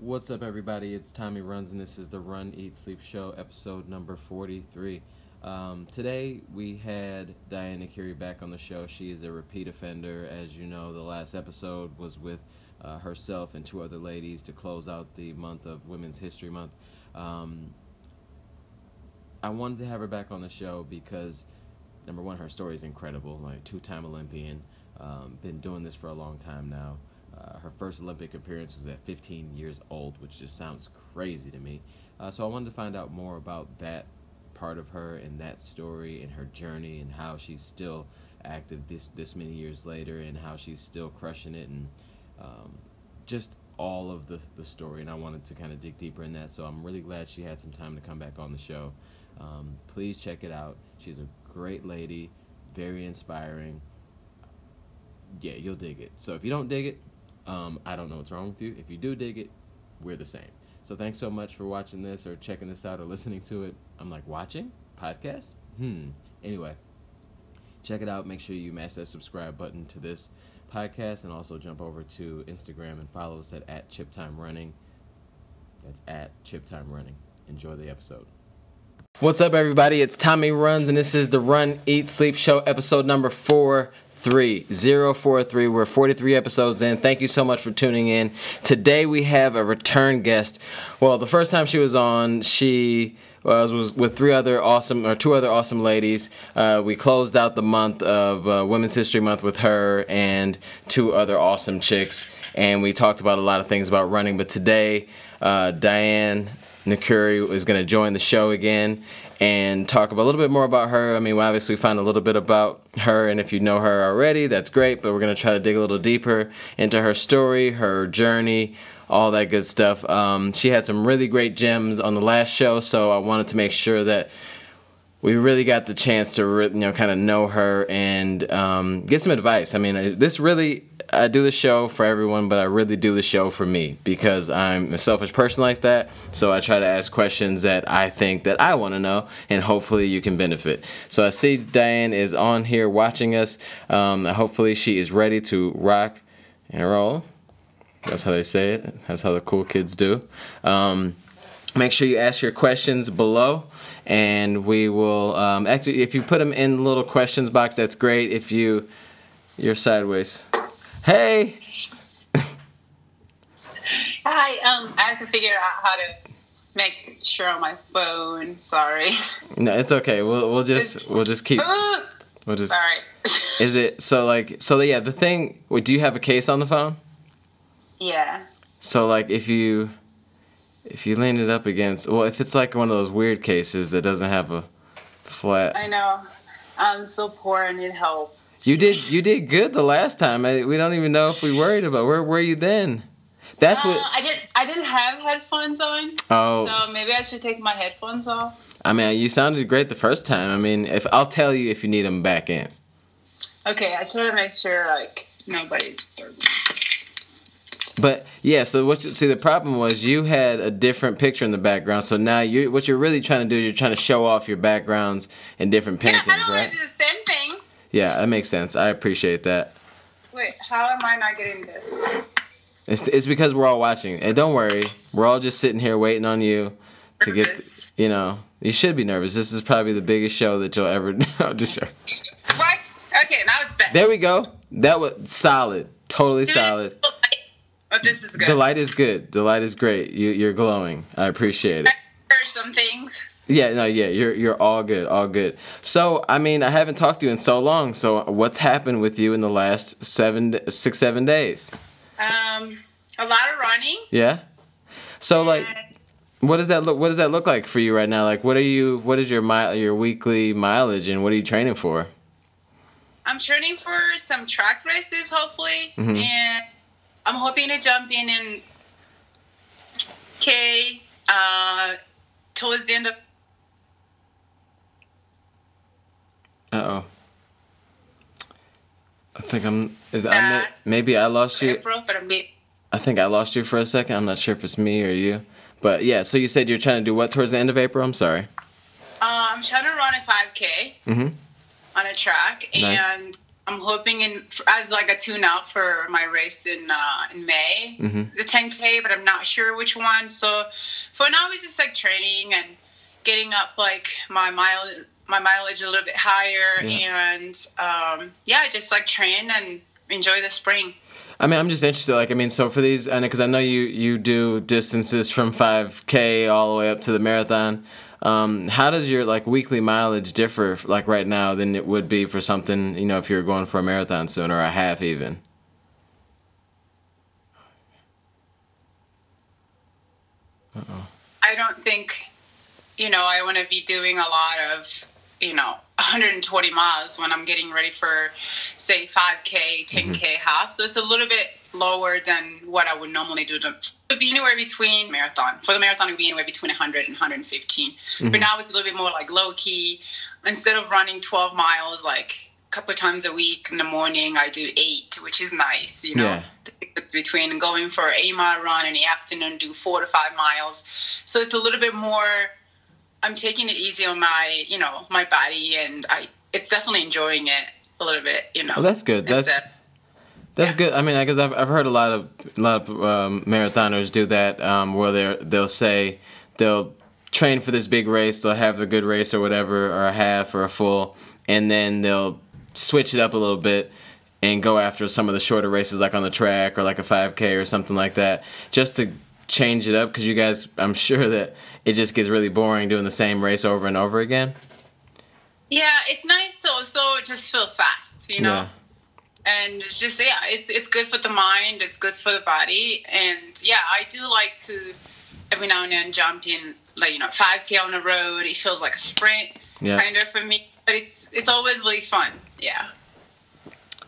What's up, everybody? It's Tommy Runs, and this is the Run, Eat, Sleep Show, episode number 43. Um, today, we had Diane Nukuri back on the show. She is a repeat offender. As you know, the last episode was with uh, herself and two other ladies to close out the month of Women's History Month. Um, I wanted to have her back on the show because, number one, her story is incredible. Like, two time Olympian, um, been doing this for a long time now. Uh, her first Olympic appearance was at 15 years old, which just sounds crazy to me. Uh, so I wanted to find out more about that part of her and that story and her journey and how she's still active this this many years later and how she's still crushing it and um, just all of the, the story. And I wanted to kind of dig deeper in that. So I'm really glad she had some time to come back on the show. Um, please check it out. She's a great lady, very inspiring. Yeah, you'll dig it. So if you don't dig it, um, I don't know what's wrong with you. If you do dig it, we're the same. So thanks so much for watching this or checking this out or listening to it. I'm like, watching? Podcast? Hmm. Anyway, check it out. Make sure you mash that subscribe button to this podcast and also jump over to Instagram and follow us at, at ChipTime Running. That's at ChipTime Running. Enjoy the episode. What's up, everybody? It's Tommy Runs, and this is the Run, Eat, Sleep Show, episode number four zero four three. We're 43 episodes in. Thank you so much for tuning in. Today we have a return guest. Well, the first time she was on, she was, was with three other awesome or two other awesome ladies. Uh, we closed out the month of uh, Women's History Month with her and two other awesome chicks, and we talked about a lot of things about running. But today, uh, Diane Nukuri is going to join the show again and talk about a little bit more about her. I mean, obviously, we find a little bit about her, and if you know her already, that's great, but we're going to try to dig a little deeper into her story, her journey, all that good stuff. Um, she had some really great gems on the last show, so I wanted to make sure that we really got the chance to you know kind of know her and um, get some advice. I mean, this really I do the show for everyone, but I really do the show for me because I'm a selfish person like that. So I try to ask questions that I think that I want to know, and hopefully you can benefit. So I see Diane is on here watching us. Um, hopefully she is ready to rock and roll. That's how they say it. That's how the cool kids do. Um, make sure you ask your questions below and we will um, actually if you put them in the little questions box that's great if you you're sideways hey Hi, um, I have to figure out how to make sure on my phone. Sorry. no it's okay we'll, we'll just we'll just keep we'll just Sorry. is it so like so yeah the thing wait, do you have a case on the phone yeah. so like if you if you lean it up against well if it's like one of those weird cases that doesn't have a flat I know. I'm so poor. I need help. You did you did good the last time. I, we don't even know if we worried about where were you then. That's Uh, what I didn't. I didn't have headphones on. Oh. So maybe I should take my headphones off. I mean. You sounded great the first time. I mean, if I'll tell you if you need them back in. Okay, I just want to make sure like nobody's disturbing. But yeah, so what you, see the problem was you had a different picture in the background. So now you what you're really trying to do is you're trying to show off your backgrounds in different Yeah, paintings, I don't right? want to do the same thing. Yeah, that makes sense. I appreciate that. Wait, how am I not getting this? It's, it's because we're all watching. And don't worry, we're all just sitting here waiting on you to get, you know, you should be nervous. This is probably the biggest show that you'll ever no, just. What? Okay, now it's better. There we go. That was solid. Totally solid. But oh, this is good. The light is good. The light is great. You you're glowing. I appreciate it. I some things. Yeah, no, yeah, you're you're all good, all good. So, I mean, I haven't talked to you in so long. So, what's happened with you in the last seven, six, seven days? Um, a lot of running. Yeah. So, like, what does that look? What does that look like for you right now? Like, what are you? What is your mile, your weekly mileage, and what are you training for? I'm training for some track races, hopefully, Mhm. and I'm hoping to jump in in K uh, towards the end of Uh oh. I think I'm. Is I Uh, maybe I lost you? April, but I'm I think I lost you for a second. I'm not sure if it's me or you. But yeah, so you said you're trying to do what towards the end of April? I'm sorry. Uh, I'm trying to run a 5K Mm-hmm. on a track, Nice. and I'm hoping in as like a tune out for my race in uh, in May, mm-hmm. the 10k, but I'm not sure which one. So for now, it's just like training and getting up like my mile my mileage a little bit higher, yeah. and um, yeah, just like train and enjoy the spring. I mean, I'm just interested. Like, I mean, so for these, and because I know you you do distances from 5K all the way up to the marathon. Um, how does your like weekly mileage differ like right now than it would be for something you know if you're going for a marathon soon or a half even? Uh-oh. I don't think you know I want to be doing a lot of you know 120 miles when I'm getting ready for say 5k 10k mm-hmm. half so it's a little bit lower than what I would normally do. To, it would be anywhere between marathon. For the marathon, it would be anywhere between 100 and 115. Mm-hmm. But now it's a little bit more like low key. Instead of running 12 miles like a couple of times a week in the morning, I do eight, which is nice, you know. Yeah. Between going for a mile run in the afternoon, do four to five miles. So it's a little bit more. I'm taking it easy on my, you know, my body, and I. It's definitely enjoying it a little bit, you know. Well, that's good. That's that's yeah. good. I mean, because I've I've heard a lot of a lot of um, marathoners do that, um, where they they'll say they'll train for this big race, they'll have a good race or whatever, or a half or a full, and then they'll switch it up a little bit and go after some of the shorter races, like on the track or like a 5K or something like that, just to change it up. Because you guys, I'm sure that it just gets really boring doing the same race over and over again. Yeah, it's nice to also just feel fast, you know. Yeah and it's just yeah it's it's good for the mind it's good for the body and yeah i do like to every now and then jump in like you know 5k on the road it feels like a sprint yeah. kind of for me but it's it's always really fun yeah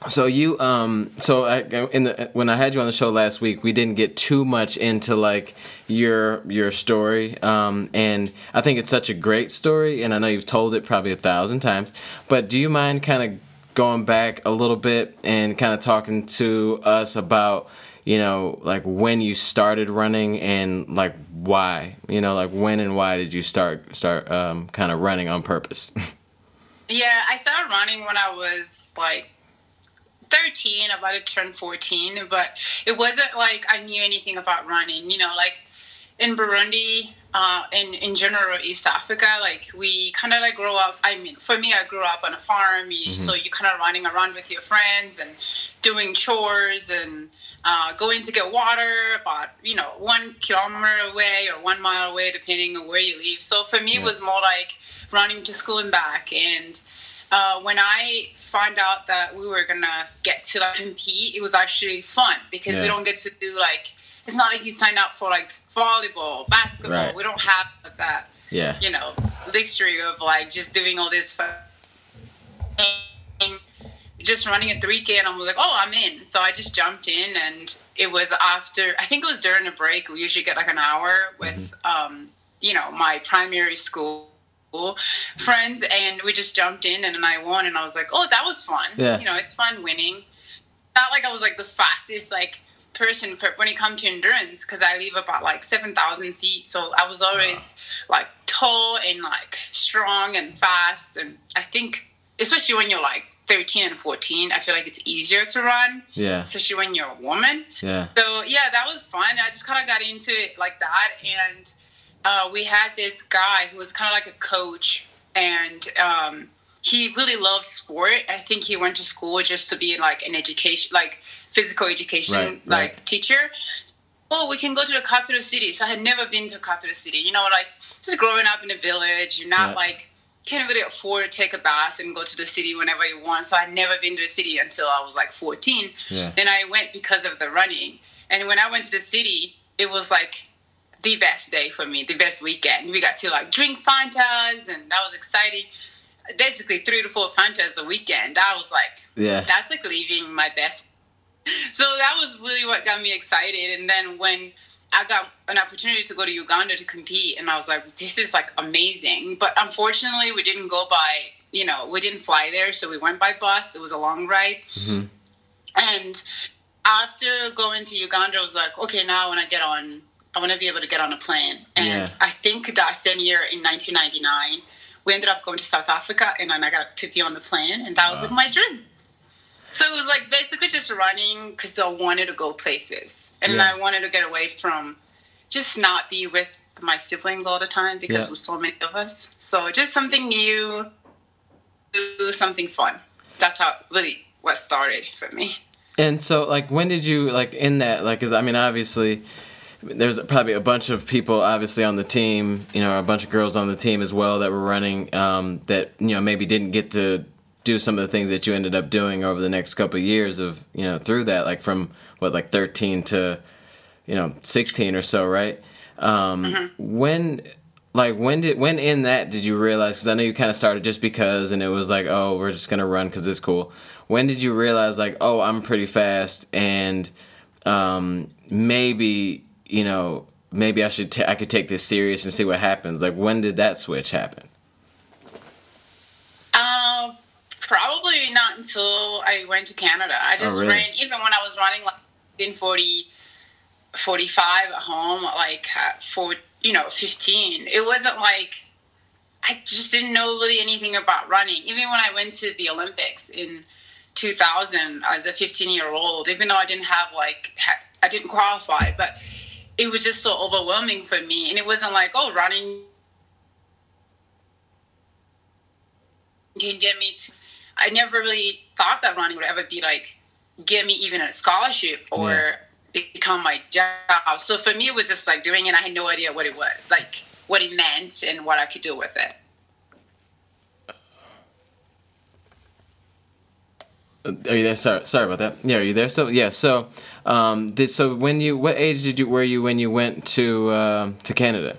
so you um so I, in the when I had you on the show last week, we didn't get too much into like your your story. Um and I think it's such a great story and I know you've told it probably a thousand times, but do you mind kind of going back a little bit and kind of talking to us about you know like when you started running and like why? You know like when and why did you start start um, kind of running on purpose? Yeah i started running when i was like 13 about to turn 14 but it wasn't like i knew anything about running you know like in burundi uh, in in general East Africa, like we kind of like grow up. I mean, for me, I grew up on a farm, mm-hmm. so you kind of running around with your friends and doing chores and uh, going to get water about you know one kilometer away or one mile away, depending on where you live. So for me, yeah. it was more like running to school and back. And uh, when I found out that we were gonna get to like, compete, it was actually fun because yeah. we don't get to do like it's not like you sign up for like volleyball, basketball. Right. We don't have that. Yeah. You know, luxury of like just doing all this. Fun. Just running a 3K, and I was like, oh, I'm in. So I just jumped in, and it was after, I think it was during a break. We usually get like an hour with, mm-hmm. um, you know, my primary school friends, and we just jumped in, and I won, and I was like, oh, that was fun. Yeah. You know, it's fun winning. Not like I was like the fastest, like, person for, when it comes to endurance because I live about like 7,000 feet. So I was always wow. like tall and like strong and fast. And I think, especially when you're like 13 and 14, I feel like it's easier to run. Yeah. Especially when you're a woman. Yeah. So yeah, that was fun. I just kind of got into it like that. And uh, we had this guy who was kind of like a coach. And, um, he really loved sport. I think he went to school just to be like an education, like physical education, right, like right. teacher. Oh, we can go to the capital city. So I had never been to a capital city. You know, like just growing up in a village, you're not like can't really afford to take a bus and go to the city whenever you want. So I'd never been to a city until I was like 14. Yeah. Then I went because of the running. And when I went to the city, it was like the best day for me, the best weekend. We got to like drink Fantas, and that was exciting basically three to four Fantas a weekend. I was like, yeah, that's like leaving my best. So that was really what got me excited. And then when I got an opportunity to go to Uganda to compete, and I was like, this is like amazing. But unfortunately, we didn't go by, you know, we didn't fly there, so we went by bus. It was a long ride. Mm-hmm. And after going to Uganda, I was like, okay, now when I get on, I want to be able to get on a plane. And yeah. I think that same year in 1999, we ended up going to South Africa, and then I got to be on the plane, and that was like my dream. So it was like basically just running because I wanted to go places, and Yeah. I wanted to get away from just not be with my siblings all the time because Yeah. there was so many of us. So just something new, do something fun. That's how really what started for me. And so, like, when did you like in that? Like, cause I mean, obviously, there's probably a bunch of people obviously on the team. You know, a bunch of girls on the team as well that were running. Um, that you know maybe didn't get to do some of the things that you ended up doing over the next couple of years of you know through that, like from what like 13 to you know 16 or so, right? Um, When like when did when in that did you realize because i know you kind of started just because and it was like oh we're just gonna run because it's cool when did you realize like oh i'm pretty fast and um, maybe you know maybe i should ta- i could take this serious and see what happens like when did that switch happen Um, probably not until I went to Canada. I just Oh, really? ran, even when I was running like in 40, 45 at home, like for you know, 15, it wasn't like, I just didn't know really anything about running. Even when I went to the Olympics in 2000 as a 15 year old, even though I didn't have like, ha- I didn't qualify, but it was just so overwhelming for me. And it wasn't like, oh, running can get me to, I never really thought that running would ever be like get me even a scholarship or Yeah. become my job. So for me it was just like doing it I had no idea what it was, like what it meant and what I could do with it. Are you there sorry sorry about that yeah are you there so yeah so um did so when you what age did you were you when you went to uh, to canada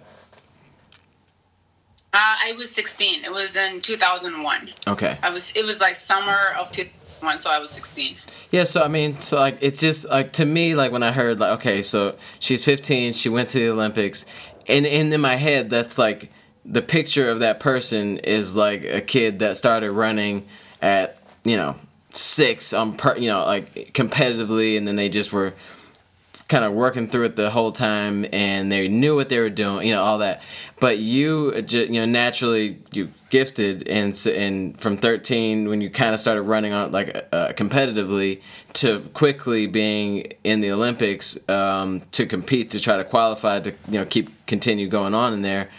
Uh, I was 16. It was in 2001. okay I was it was like summer of 2001 so I was 16. Yeah, so I mean, so like it's just like to me, like when I heard like, okay, so she's 15, she went to the Olympics, and, and in my head, that's like the picture of that person is like a kid that started running at you know six on per, you know like competitively, and then they just were kind of working through it the whole time, and they knew what they were doing, you know, all that. But you, uh, you know, naturally you gifted, and and from 13 when you kind of started running on like uh, competitively to quickly being in the Olympics um, to compete to try to qualify to you know keep continue going on in there.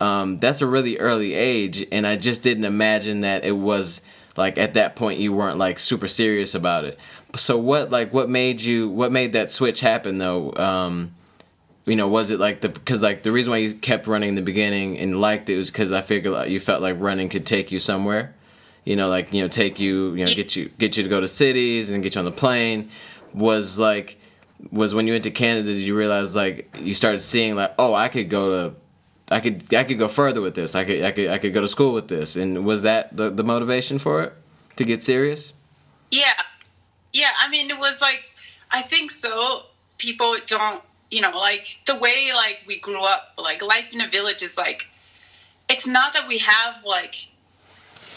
Um, that's a really early age, and I just didn't imagine that it was like at that point you weren't like super serious about it. So what like what made you what made that switch happen though? Um, you know, was it like the because like the reason why you kept running in the beginning and liked it was because I figured like, you felt like running could take you somewhere, you know, like you know take you you know get you get you to go to cities and get you on the plane. Was like was when you went to Canada did you realize like you started seeing like oh I could go to I could I could go further with this I could I could I could go to school with this and was that the the motivation for it to get serious? Yeah. Yeah, I mean it was like I think so. People don't you know, like the way like we grew up, like life in a village is like it's not that we have like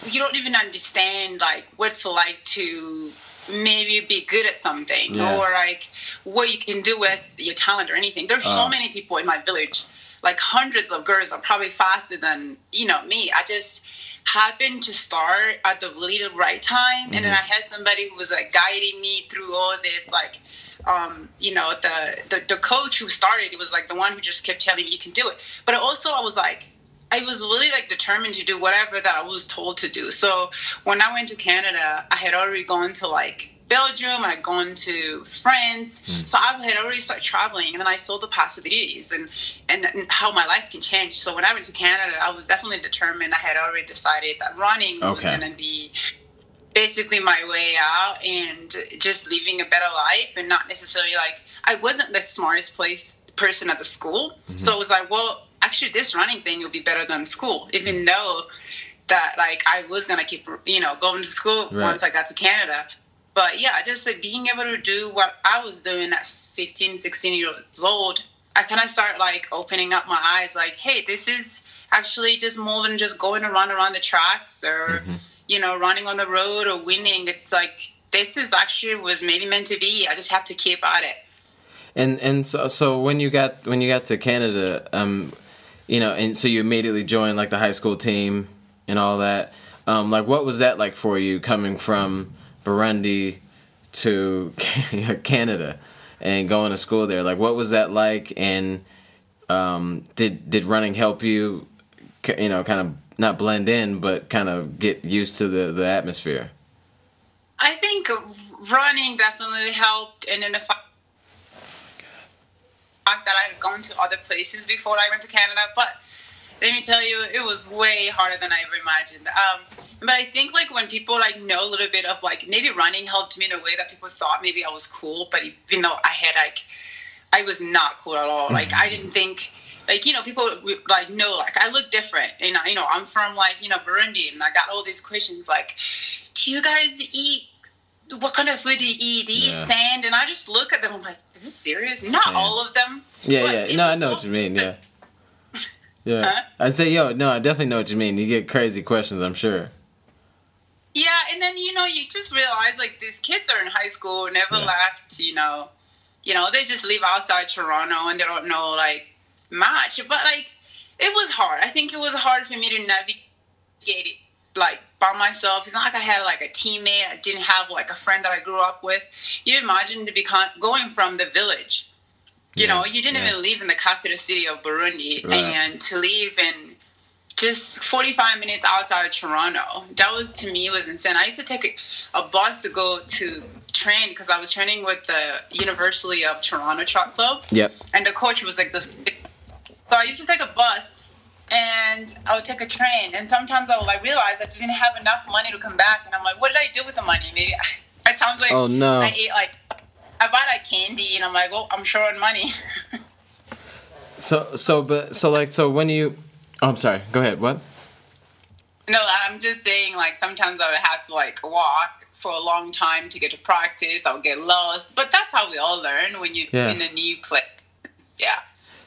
you don't even understand like what it's like to maybe be good at something Yeah. or like what you can do with your talent or anything. There's Uh. so many people in my village, like hundreds of girls are probably faster than you know me. I just happened to start at the really right time, and then I had somebody who was like guiding me through all this, like. Um, you know, the, the the coach who started, it was like the one who just kept telling me you can do it. But also, I was like, I was really like determined to do whatever that I was told to do. So when I went to Canada, I had already gone to like Belgium, I had gone to France. Hmm. So I had already started traveling and then I saw the possibilities and, and and how my life can change. So when I went to Canada, I was definitely determined. I had already decided that running was going to be basically my way out and just living a better life and not necessarily like I wasn't the smartest place person at the school. Mm-hmm. So it was like, well, actually this running thing will be better than school, even though that like I was gonna keep you know going to school Right. once I got to Canada. But yeah, just like being able to do what I was doing at 15, 16 years old, I kind of start like opening up my eyes like, hey, this is actually just more than just going to run around the tracks or, you know, running on the road or winning. It's like, this is actually was maybe meant to be. I just have to keep at it. And and so so when you got when you got to Canada, um, you know, and so you immediately joined like the high school team and all that. Um, like what was that like for you coming from Burundi to Canada and going to school there. Like, what was that like? And um, did did running help you, you know, kind of not blend in, but kind of get used to the the atmosphere? I think running definitely helped, and then the fact that I had gone to other places before I went to Canada, but let me tell you, it was way harder than I ever imagined. Um, but I think like when people like know a little bit of like maybe running helped me in a way that people thought maybe I was cool, but even though I had like I was not cool at all. Like I didn't think like you know people like know like I look different and you know I'm from like you know Burundi and I got all these questions like do you guys eat what kind of food do you eat? Do you yeah. eat sand? And I just look at them. I'm like, is this serious? Sand. Not all of them. Yeah, yeah. No, I know what you mean. Yeah. Yeah. Huh? I'd say, yo, no, I definitely know what you mean. You get crazy questions, I'm sure. Yeah, and then you know, you just realize like these kids are in high school, never yeah. left. You know, you know, they just live outside Toronto and they don't know like much. But like, it was hard. I think it was hard for me to navigate it like by myself. It's not like I had like a teammate. I didn't have like a friend that I grew up with. You imagine to be going from the village you yeah, know, you didn't yeah. even live in the capital city of Burundi, right. and to live in just 45 minutes outside of Toronto, that was to me was insane. I used to take a, a bus to go to train because I was training with the University of Toronto Track Club. Yep. And the coach was like this. So I used to take a bus and I would take a train, and sometimes I would like realize I didn't have enough money to come back, and I'm like, what did I do with the money? Maybe I, at times like, oh no, I ate like I buy like candy, and I'm like, oh, I'm short on money. so, so, but, so, like, so when you, oh, I'm sorry. Go ahead. What? No, I'm just saying, like, sometimes I would have to like walk for a long time to get to practice. I would get lost, but that's how we all learn when you yeah. in a new place. Yeah.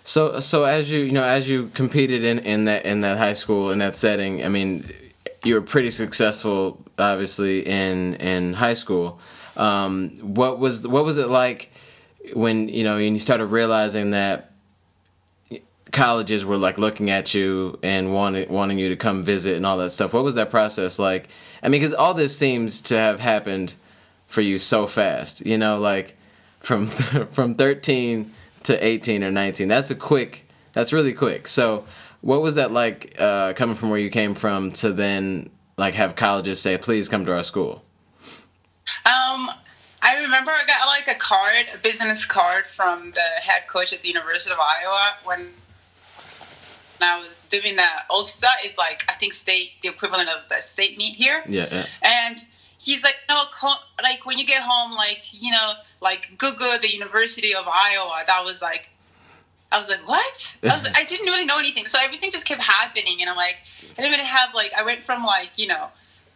So, so as you, you know, as you competed in in that in that high school in that setting, I mean, you were pretty successful, obviously in in high school. Um, what was what was it like when you know and you started realizing that colleges were like looking at you and wanting wanting you to come visit and all that stuff? What was that process like? I mean, because all this seems to have happened for you so fast. You know, like from from 13 to 18 or 19. That's a quick. That's really quick. So, what was that like uh, coming from where you came from to then like have colleges say, "Please come to our school"? Um, I remember I got like a card, a business card from the head coach at the University of Iowa when I was doing the OFSA. Is like I think state the equivalent of the state meet here. Yeah. yeah. And he's like, no, like when you get home, like you know, like Google the University of Iowa. That was like I was like, what? I, was, I didn't really know anything. So everything just kept happening. And I'm like, I didn't really have, like, I went from, like, you know,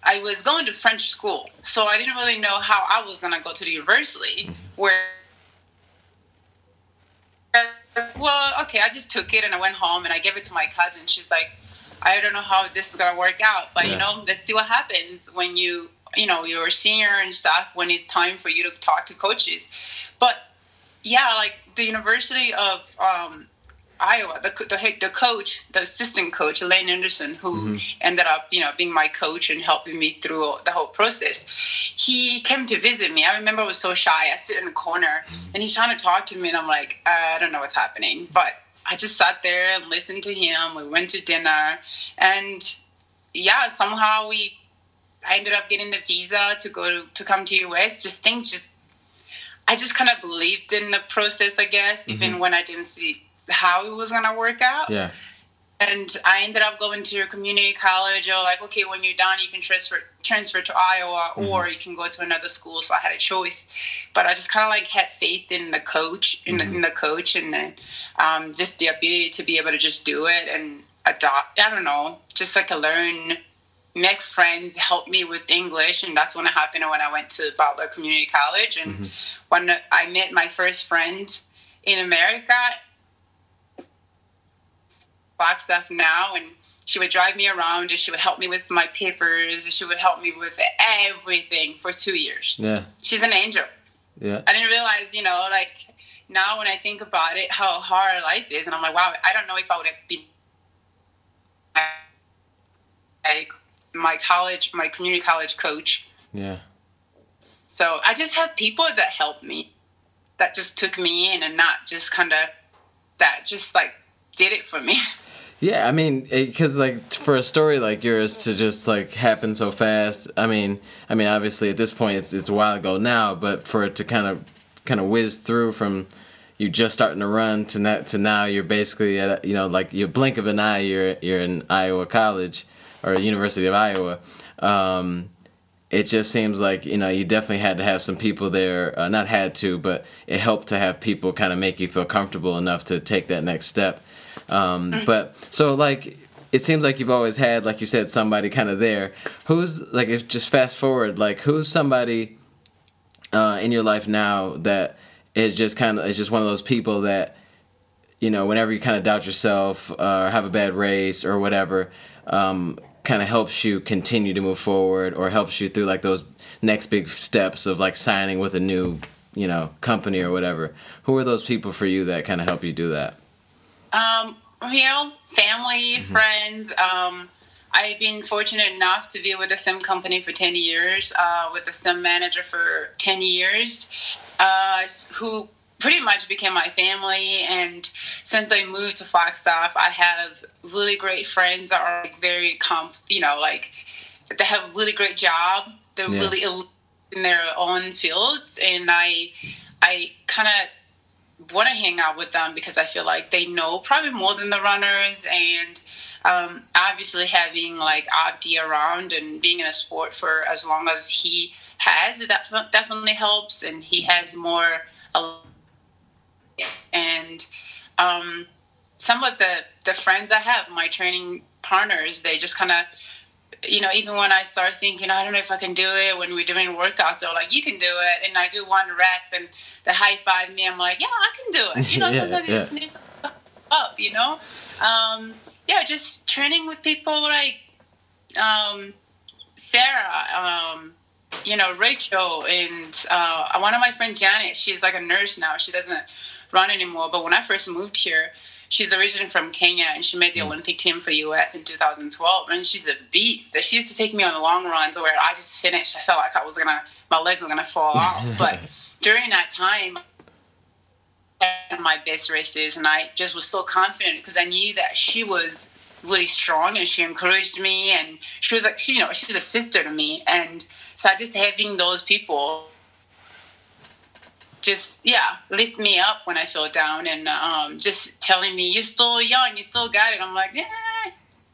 I was going to French school, so I didn't really know how I was gonna go to the university. Where, well, okay, I just took it and I went home and I gave it to my cousin. She's like, I don't know how this is gonna work out, but yeah. you know, let's see what happens when you, you know, you're a senior and stuff. When it's time for you to talk to coaches, but yeah, like the University of um, Iowa, the, the the coach, the assistant coach, Layne Anderson, who mm-hmm. ended up, you know, being my coach and helping me through the whole process. He came to visit me. I remember I was so shy. I sit in a corner, and he's trying to talk to me, and I'm like, I don't know what's happening, but I just sat there and listened to him. We went to dinner, and yeah, somehow we. I ended up getting the visa to go to, to come to US. Just things just I just kind of believed in the process, I guess, mm-hmm. even when I didn't see how it was gonna work out. Yeah. And I ended up going to community college. Or like, okay, when you're done, you can transfer transfer to Iowa, mm-hmm. or you can go to another school. So I had a choice, but I just kind of like had faith in the coach, in, mm-hmm. the, in the coach, and then um, just the ability to be able to just do it and adopt. I don't know, just like to learn make friends, help me with English, and that's when it happened when I went to Butler Community College. And mm-hmm. when I met my first friend in America, Flagstaff now, and she would drive me around and she would help me with my papers. She would help me with everything for two years. Yeah. She's an angel. Yeah. I didn't realize, you know, like now when I think about it, how hard life is, and I'm like, wow, I don't know if I would have been like my college, my community college coach. Yeah. So I just have people that help me, that just took me in and not just kind of that just like did it for me. Yeah, I mean, because like for a story like yours to just like happen so fast. I mean, I mean, obviously at this point it's it's a while ago now, but for it to kind of kind of whiz through from you just starting to run to now, to now you're basically at you know like you blink of an eye you're you're in Iowa College or University of Iowa. Um, it just seems like you know you definitely had to have some people there uh, not had to but it helped to have people kind of make you feel comfortable enough to take that next step um, mm-hmm. But so like it seems like you've always had, like you said, somebody kind of there. Who's like if just fast forward, like who's somebody uh, in your life now that is just kind of is just one of those people that you know whenever you kind of doubt yourself uh, or have a bad race or whatever. Um, kind of helps you continue to move forward or helps you through like those next big steps of like signing with a new you know company or whatever who are those people for you that kind of help you do that um, you know, family, mm-hmm. friends. Um, I've been fortunate enough to be with the sim company for 10 years, uh, with the sim manager for 10 years, uh, who pretty much became my family. And since I moved to Flagstaff, I have really great friends that are like very, comp, you know, like they have a really great job. They're yeah. really in their own fields. And I, I kind of want to hang out with them because I feel like they know probably more than the runners and um, obviously having like Abdi around and being in a sport for as long as he has that definitely helps and he has more and um, some of the the friends I have my training partners they just kind of you know, even when I start thinking, I don't know if I can do it, when we're doing workouts, they're like, you can do it. And I do one rep and the high five me, I'm like, yeah, I can do it. You know, yeah, somebody yeah. needs up, you know? Um, yeah, just training with people like um, Sarah, um, you know, Rachel, and uh, one of my friends, Janet, she's like a nurse now. She doesn't run anymore. But when I first moved here, she's originally from Kenya and she made the mm. Olympic team for US in 2012 and she's a beast. She used to take me on long runs where I just finished. I felt like I was gonna, my legs were gonna fall off. But during that time, my best races and I just was so confident because I knew that she was really strong and she encouraged me and she was like, she, you know, she's a sister to me. And so I just having those people just yeah lift me up when I feel down and um, just telling me you're still young, you still got it. I'm like yeah,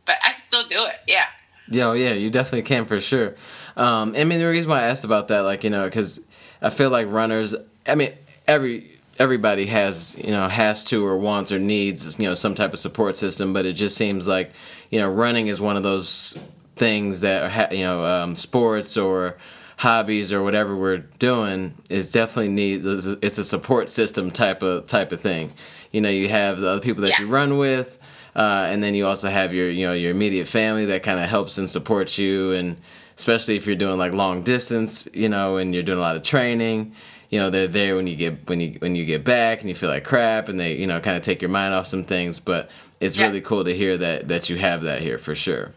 but I still do it. Yeah. Yeah, oh, yeah, you definitely can for sure. Um, I mean, the reason why I asked about that, like you know, because I feel like runners. I mean, every everybody has you know has to or wants or needs you know some type of support system, but it just seems like you know running is one of those things that you know um, sports or hobbies or whatever we're doing is definitely need it's a support system type of type of thing you know you have the other people that yeah. you run with uh, and then you also have your you know your immediate family that kind of helps and supports you and especially if you're doing like long distance you know and you're doing a lot of training you know they're there when you get when you when you get back and you feel like crap and they you know kind of take your mind off some things but it's yeah. really cool to hear that that you have that here for sure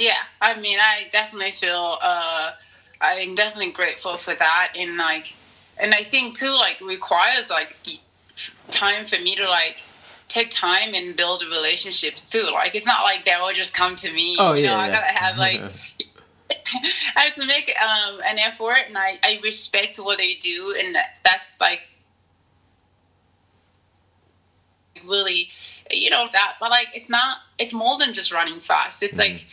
yeah, I mean, I definitely feel uh, I'm definitely grateful for that, and like, and I think too, like, requires like time for me to like take time and build relationships too. Like, it's not like they will just come to me. Oh you yeah, know, yeah. I gotta have like. I have to make um, an effort, and I, I respect what they do, and that's like really, you know that. But like, it's not. It's more than just running fast. It's mm-hmm. like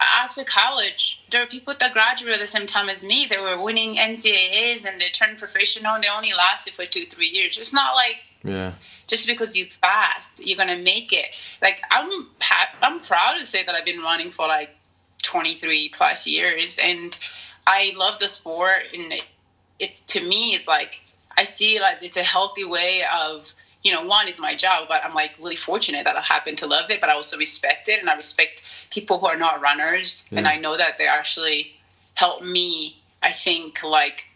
after college, there were people that graduated at the same time as me. They were winning NCAAs and they turned professional and they only lasted for two, three years. It's not like yeah. just because you fast, you're gonna make it. Like I'm, I'm proud to say that I've been running for like 23 plus years, and I love the sport. And it's to me, it's like I see it like it's a healthy way of you know, one is my job, but I'm like really fortunate that I happen to love it, but I also respect it and I respect people who are not runners. Yeah. And I know that they actually help me, I think, like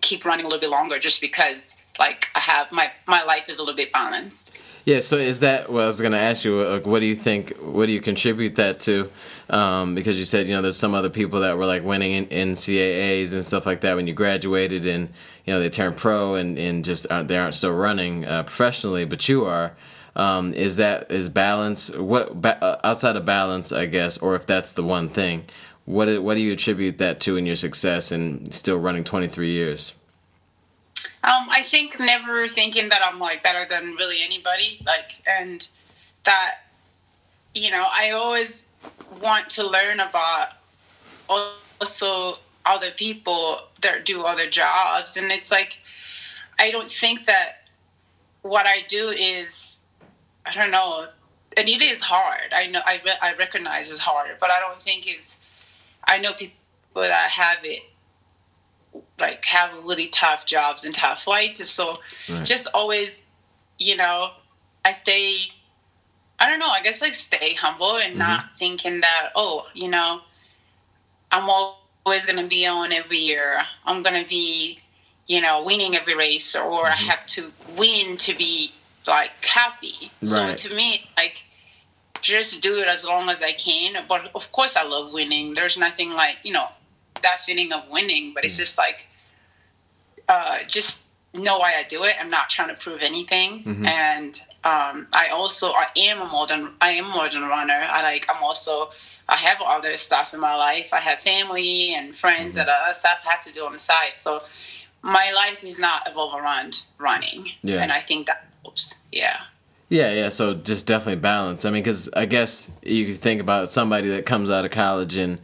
keep running a little bit longer just because like I have my my life is a little bit balanced. Yeah. So is that? Well, I was going to ask you. Like, what do you think? What do you contribute that to? Um, because you said you know there's some other people that were like winning in NCAA's and stuff like that when you graduated and you know they turned pro and and just aren't, they aren't still running uh, professionally, but you are. Um, is that is balance what ba- uh, outside of balance I guess or if that's the one thing what what do you attribute that to in your success and still running 23 years um, I think never thinking that I'm like better than really anybody like and that you know I always want to learn about also other people that do other jobs and it's like I don't think that what I do is I don't know. And it is hard. I know. I re- I recognize it's hard, but I don't think it's. I know people that have it, like have really tough jobs and tough life. So right. just always, you know, I stay. I don't know. I guess like stay humble and mm-hmm. not thinking that oh, you know, I'm always gonna be on every year. I'm gonna be, you know, winning every race, or mm-hmm. I have to win to be like happy. Right. So to me, like just do it as long as I can. But of course, I love winning. There's nothing like you know that feeling of winning, but it's mm. just like uh, just know why I do it. I'm not trying to prove anything, mm-hmm. and um, I also I am a more than I am more than a runner. I like I'm also I have other stuff in my life. I have family and friends mm-hmm. that other stuff I have to do on the side. So my life is not evolved around running, yeah. and I think that helps. Yeah. Yeah, yeah. So just definitely balance. I mean, because I guess you think about somebody that comes out of college and,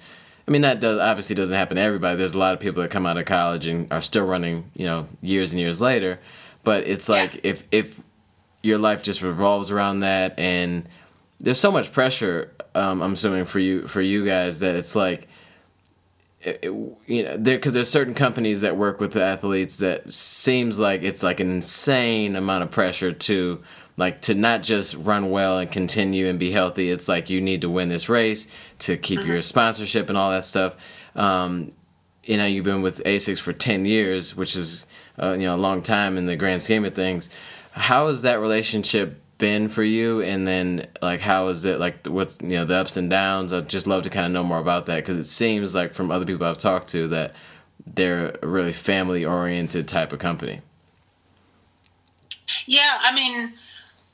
I mean, that does obviously doesn't happen to everybody. There's a lot of people that come out of college and are still running, you know, years and years later. But it's like yeah. if if your life just revolves around that, and there's so much pressure. Um, I'm assuming for you for you guys that it's like it, you know, because there, there's certain companies that work with the athletes that seems like it's like an insane amount of pressure to like to not just run well and continue and be healthy. It's like you need to win this race to keep your uh-huh. sponsorship and all that stuff. Um, you know, you've been with Asics for ten years, which is uh, you know a long time in the grand scheme of things. How has that relationship been for you and then like how is it like what's you know the ups and downs i'd just love to kind of know more about that because it seems like from other people i've talked to that they're a really family oriented type of company yeah i mean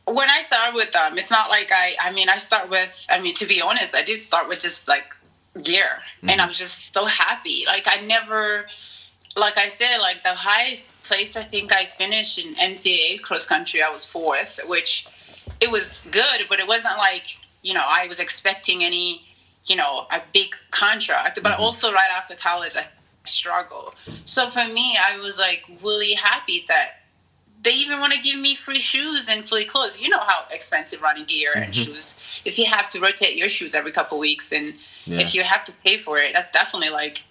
when i start with them it's not like i i mean i start with i mean to be honest i did start with just like gear mm-hmm. and i'm just so happy like i never like I said, like the highest place I think I finished in NCAA cross country, I was fourth, which it was good, but it wasn't like you know I was expecting any you know a big contract. But mm-hmm. also right after college, I struggled. So for me, I was like really happy that they even want to give me free shoes and free clothes. You know how expensive running gear and mm-hmm. shoes. If you have to rotate your shoes every couple weeks, and yeah. if you have to pay for it, that's definitely like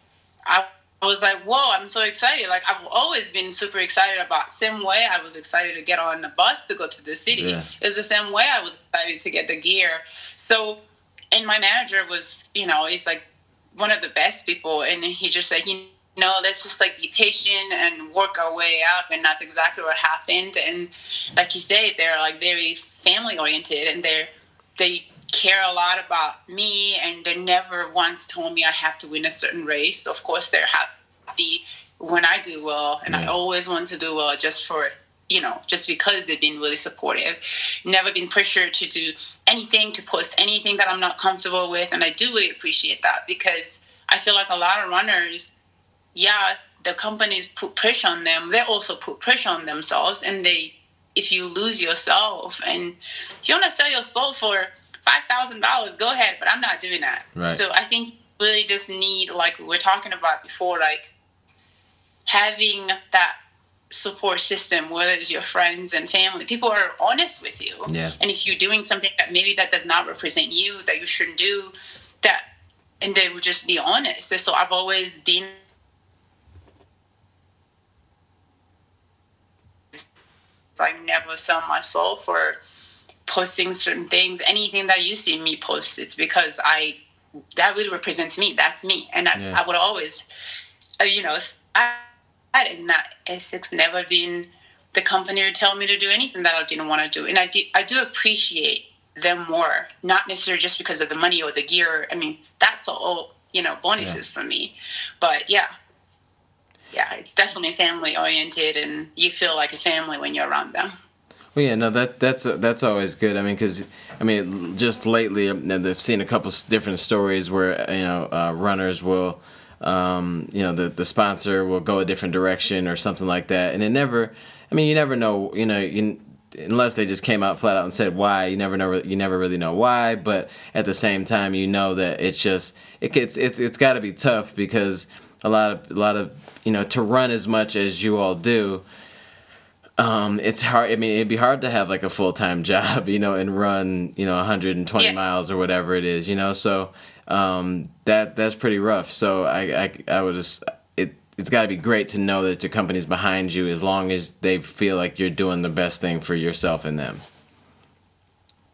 I I was like, whoa, I'm so excited. Like, I've always been super excited about same way I was excited to get on the bus to go to the city. Yeah. It was the same way I was excited to get the gear. So, and my manager was, you know, he's like one of the best people. And he just said, you know, let's just like be patient and work our way up. And that's exactly what happened. And like you say, they're like very family oriented and they're, they care a lot about me and they never once told me I have to win a certain race. Of course, they're happy when I do well, and yeah. I always want to do well just for you know just because they've been really supportive. Never been pressured to do anything to post anything that I'm not comfortable with, and I do really appreciate that because I feel like a lot of runners, yeah, the companies put pressure on them. They also put pressure on themselves, and they if you lose yourself and if you want to sell your soul for five thousand dollars, go ahead. But I'm not doing that. Right. So I think really just need like we are talking about before, like having that support system, whether it's your friends and family, people are honest with you. Yeah. And if you're doing something that maybe that does not represent you, that you shouldn't do, that and they would just be honest. And so I've always been I never sell my soul for posting certain things, anything that you see me post, it's because I that really represents me. That's me, and I, yeah. I would always, uh, you know, I, I did not Asics never been the company would tell me to do anything that I didn't want to do. And I do, I do appreciate them more, not necessarily just because of the money or the gear. I mean, that's all, you know, bonuses yeah. for me. But yeah, yeah, it's definitely family oriented and you feel like a family when you're around them. Well, yeah, no, that that's that's always good. I mean, because I mean, just lately, I've seen a couple different stories where you know uh, runners will, um, you know, the the sponsor will go a different direction or something like that, and it never. I mean, you never know. You know, you, unless they just came out flat out and said why. You never know. You never really know why. But at the same time, you know that it's just it gets it's it's got to be tough because a lot of a lot of you know to run as much as you all do um, it's hard. I mean, it'd be hard to have like a full time job, you know, and run, you know, 120 yeah. miles or whatever it is, you know. So um, that that's pretty rough. So I I, I would just it it's got to be great to know that your company's behind you as long as they feel like you're doing the best thing for yourself and them.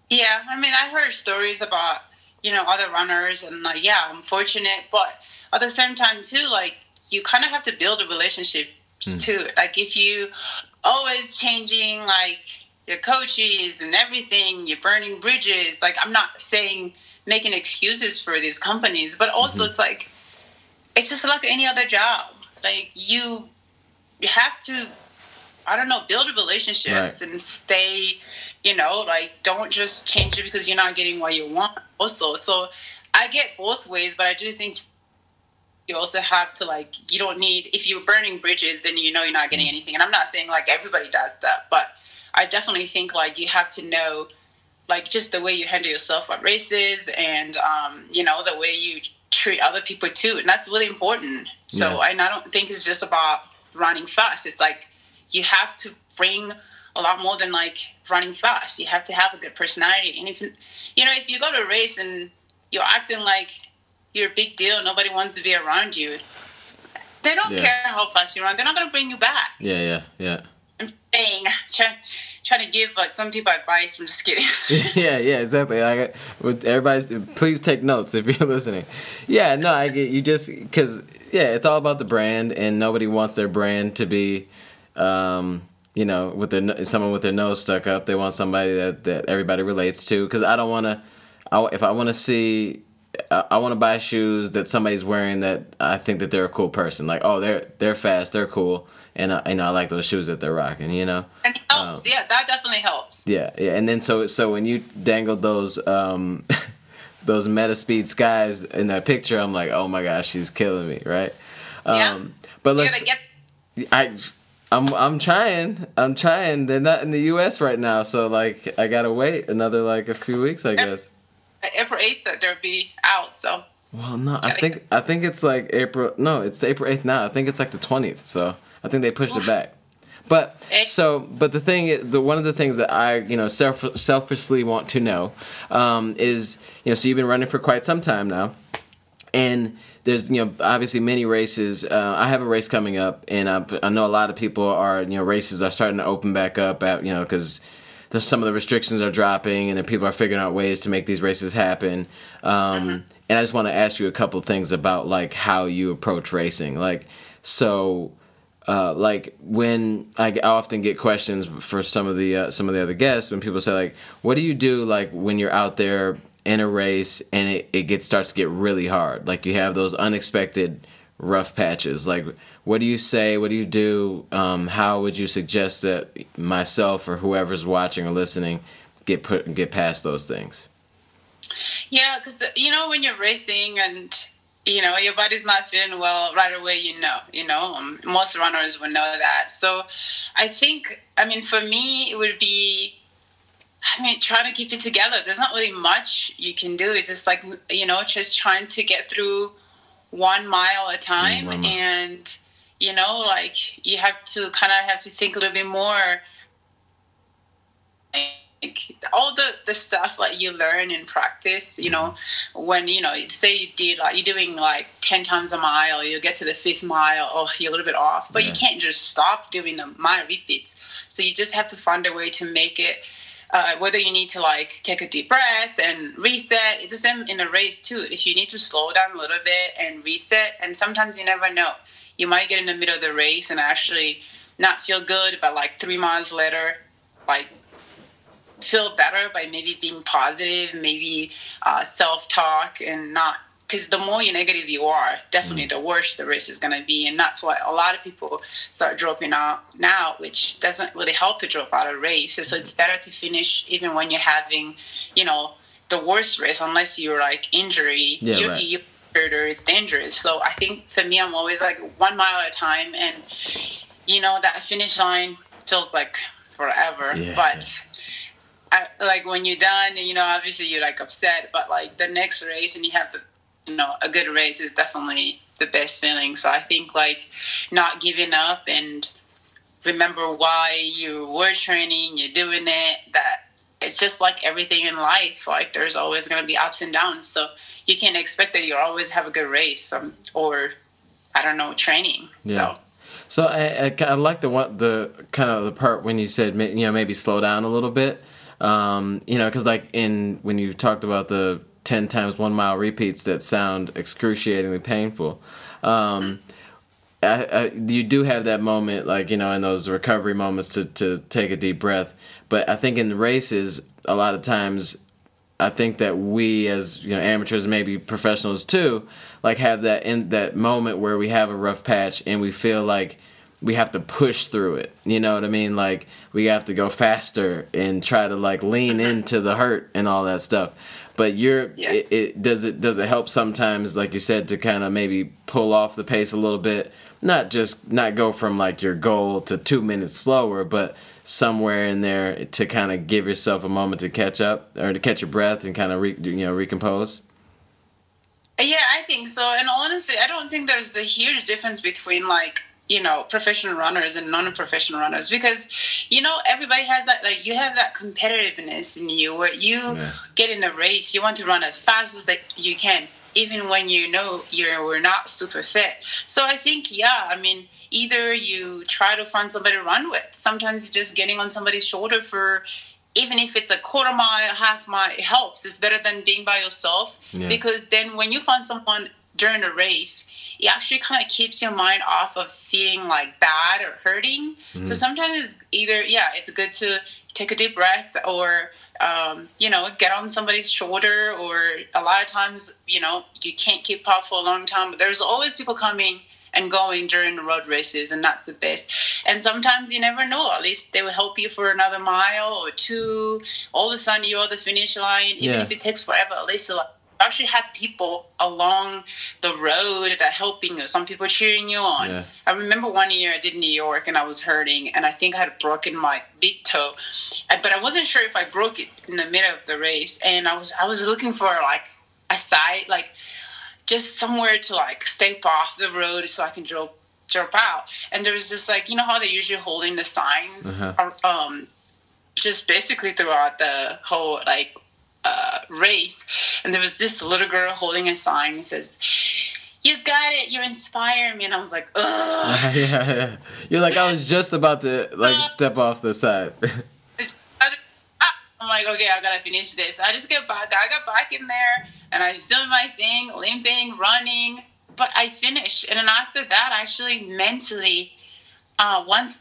Yeah, I mean, I heard stories about you know other runners, and like, yeah, I'm fortunate, but at the same time too, like you kind of have to build a relationship mm. too. Like if you always changing like your coaches and everything, you're burning bridges. Like I'm not saying making excuses for these companies, but also mm-hmm. it's like it's just like any other job. Like you you have to I don't know, build relationships right. and stay, you know, like don't just change it because you're not getting what you want also. So I get both ways, but I do think you also have to like you don't need if you're burning bridges then you know you're not getting anything and i'm not saying like everybody does that but i definitely think like you have to know like just the way you handle yourself at races and um, you know the way you treat other people too and that's really important so yeah. and i don't think it's just about running fast it's like you have to bring a lot more than like running fast you have to have a good personality and if you know if you go to a race and you're acting like you're a big deal. Nobody wants to be around you. They don't yeah. care how fast you run. They're not going to bring you back. Yeah, yeah, yeah. I'm saying, trying, trying to give like some people advice. I'm just kidding. yeah, yeah, exactly. Like, with everybody's, please take notes if you're listening. Yeah, no, I get you. Just because, yeah, it's all about the brand, and nobody wants their brand to be. Um, you know, with their someone with their nose stuck up, they want somebody that, that everybody relates to. Because I don't want to, if I want to see I, I want to buy shoes that somebody's wearing that I think that they're a cool person. Like, oh, they're they're fast, they're cool, and I, you know I like those shoes that they're rocking. You know, and it helps. Um, yeah, that definitely helps. Yeah, yeah, and then so so when you dangled those um, those Metaspeed skies in that picture, I'm like, oh my gosh, she's killing me, right? Yeah. Um, but let's. Get- I. I'm I'm trying. I'm trying. They're not in the U.S. right now, so like I gotta wait another like a few weeks, I guess. April eighth that they'll be out. So. Well, no, I think I think it's like April. No, it's April eighth now. I think it's like the twentieth. So I think they pushed it back. But so, but the thing is, the one of the things that I, you know, self, selfishly want to know, um, is, you know, so you've been running for quite some time now, and there's, you know, obviously many races. Uh, I have a race coming up, and I, I know a lot of people are, you know, races are starting to open back up at, you know, because the, some of the restrictions are dropping, and then people are figuring out ways to make these races happen. Um, mm-hmm. And I just want to ask you a couple things about like how you approach racing. Like, so, uh, like when I, I, often get questions for some of the uh, some of the other guests when people say like, "What do you do like when you're out there in a race and it, it gets starts to get really hard? Like you have those unexpected rough patches. Like, what do you say? What do you do? Um, how would you suggest that myself or whoever's watching or listening get put get past those things? Yeah, because you know when you're racing and you know your body's not feeling well right away, you know, you know, um, most runners would know that. So, I think, I mean, for me, it would be. I mean, trying to keep it together. There's not really much you can do. It's just like, you know, just trying to get through one mile at a time mm, and you know like you have to kind of have to think a little bit more like all the the stuff like you learn in practice you know when you know say you did like you're doing like 10 times a mile you get to the fifth mile oh you're a little bit off but yeah. you can't just stop doing the mile repeats so you just have to find a way to make it uh, whether you need to like take a deep breath and reset. It's the same in a race too. If you need to slow down a little bit and reset, and sometimes you never know, you might get in the middle of the race and actually not feel good, but like three months later, like feel better by maybe being positive, maybe uh, self talk, and not because the more you negative you are, definitely mm. the worse the race is going to be, and that's why a lot of people start dropping out now, which doesn't really help to drop out of race. So it's better to finish even when you're having, you know, the worst race, unless you're like injury. Yeah, you, right. you, is dangerous. So I think for me, I'm always like one mile at a time, and you know that finish line feels like forever, yeah. but I, like when you're done, you know, obviously you're like upset, but like the next race and you have the, you know, a good race is definitely the best feeling. So I think like not giving up and remember why you were training, you're doing it, that it's just like everything in life. Like there's always going to be ups and downs. So you can't expect that you always have a good race um, or, I don't know, training. Yeah. So. So I, I, I like the one the kind of the part when you said you know maybe slow down a little bit um, you know, because like in when you talked about the ten times one mile repeats that sound excruciatingly painful. Um, I, I, you do have that moment, like you know, in those recovery moments to to take a deep breath. But I think in races, a lot of times, I think that we as you know amateurs, maybe professionals too, like have that in that moment where we have a rough patch and we feel like we have to push through it. You know what I mean? Like we have to go faster and try to like lean into the hurt and all that stuff. But you're yeah. it, it does it does it help sometimes like you said to kind of maybe pull off the pace a little bit, not just not go from like your goal to 2 minutes slower, but somewhere in there to kind of give yourself a moment to catch up or to catch your breath and kind of re, you know recompose. Yeah, I think so. And honestly, I don't think there's a huge difference between like you know professional runners and non-professional runners because you know everybody has that like you have that competitiveness in you where you yeah. get in a race you want to run as fast as like you can even when you know you're not super fit so i think yeah i mean either you try to find somebody to run with sometimes just getting on somebody's shoulder for even if it's a quarter mile half mile it helps it's better than being by yourself yeah. because then when you find someone during a race it actually kind of keeps your mind off of feeling like bad or hurting. Mm-hmm. So sometimes it's either, yeah, it's good to take a deep breath or, um, you know, get on somebody's shoulder. Or a lot of times, you know, you can't keep up for a long time, but there's always people coming and going during the road races, and that's the best. And sometimes you never know. At least they will help you for another mile or two. All of a sudden, you're at the finish line, even yeah. if it takes forever. At least like actually have people along the road that helping you. Some people cheering you on. Yeah. I remember one year I did New York and I was hurting and I think I had broken my big toe, but I wasn't sure if I broke it in the middle of the race. And I was I was looking for like a side like just somewhere to like step off the road so I can drop drop out. And there was just like you know how they're usually holding the signs, uh-huh. um, just basically throughout the whole like uh, race, and there was this little girl holding a sign that says, "You got it. You inspire me." And I was like, "Ugh." yeah, yeah. You're like, I was just about to like uh, step off the side. I'm like, okay, I gotta finish this. I just get back. I got back in there, and I was doing my thing, limping, running, but I finished. And then after that, actually, mentally, uh, once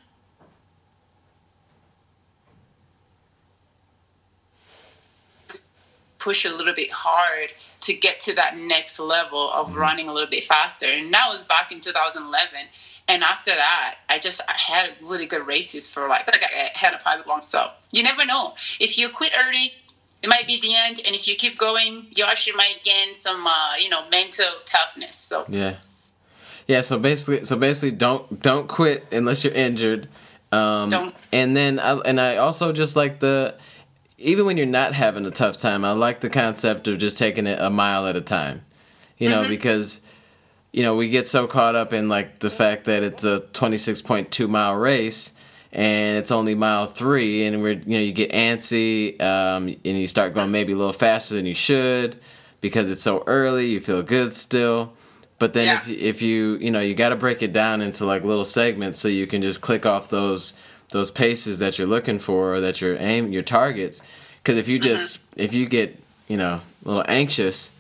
push a little bit hard to get to that next level of mm-hmm. running a little bit faster. And that was back in 2011. And after that, I just I had really good races for like, like I had a private long. So you never know. If you quit early, it might be the end. And if you keep going, you actually might gain some, uh, you know, mental toughness. So yeah, yeah. So basically, so basically, don't don't quit unless you're injured. Um, don't. And then I, and I also just like the even when you're not having a tough time, I like the concept of just taking it a mile at a time. You know, mm-hmm. because you know, we get so caught up in like the fact that it's a 26.2 mile race and it's only mile 3 and we're you know, you get antsy um, and you start going maybe a little faster than you should because it's so early, you feel good still. But then yeah. if if you, you know, you got to break it down into like little segments so you can just click off those those paces that you're looking for or that you're aim your targets. Because if you mm-hmm. just mm-hmm. if you get you know a little anxious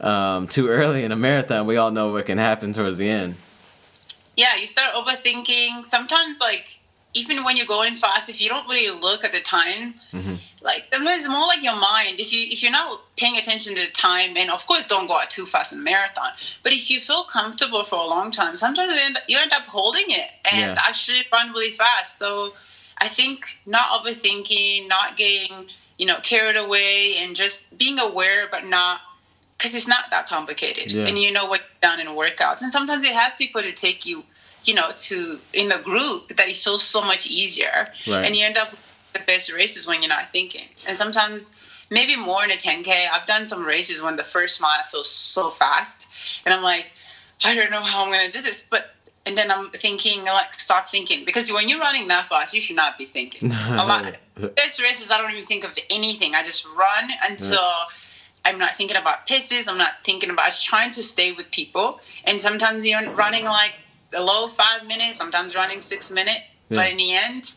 um, too early in a marathon, we all know what can happen towards the end. Yeah, you start overthinking. Sometimes like even when you're going fast, if you don't really look at the time, mm-hmm. like it's more like your mind. If you if you're not paying attention to the time, and of course don't go out too fast in a marathon, but if you feel comfortable for a long time, sometimes you end, you end up holding it and yeah. actually run really fast. So I think not overthinking, not getting you know carried away, and just being aware, but not because it's not that complicated, yeah. and you know what you've done in workouts. And sometimes you have people to take you you know, to in the group that it feels so much easier. Right. And you end up the best races when you're not thinking. And sometimes maybe more in a 10K. I've done some races when the first mile feels so fast. And I'm like, I don't know how I'm gonna do this. But and then I'm thinking, like, stop thinking. Because when you're running that fast, you should not be thinking. a lot best races I don't even think of anything. I just run until I'm not thinking about paces. I'm not thinking about I'm trying to stay with people. And sometimes you're running like a low five minutes, sometimes running six minutes. Yeah. But in the end,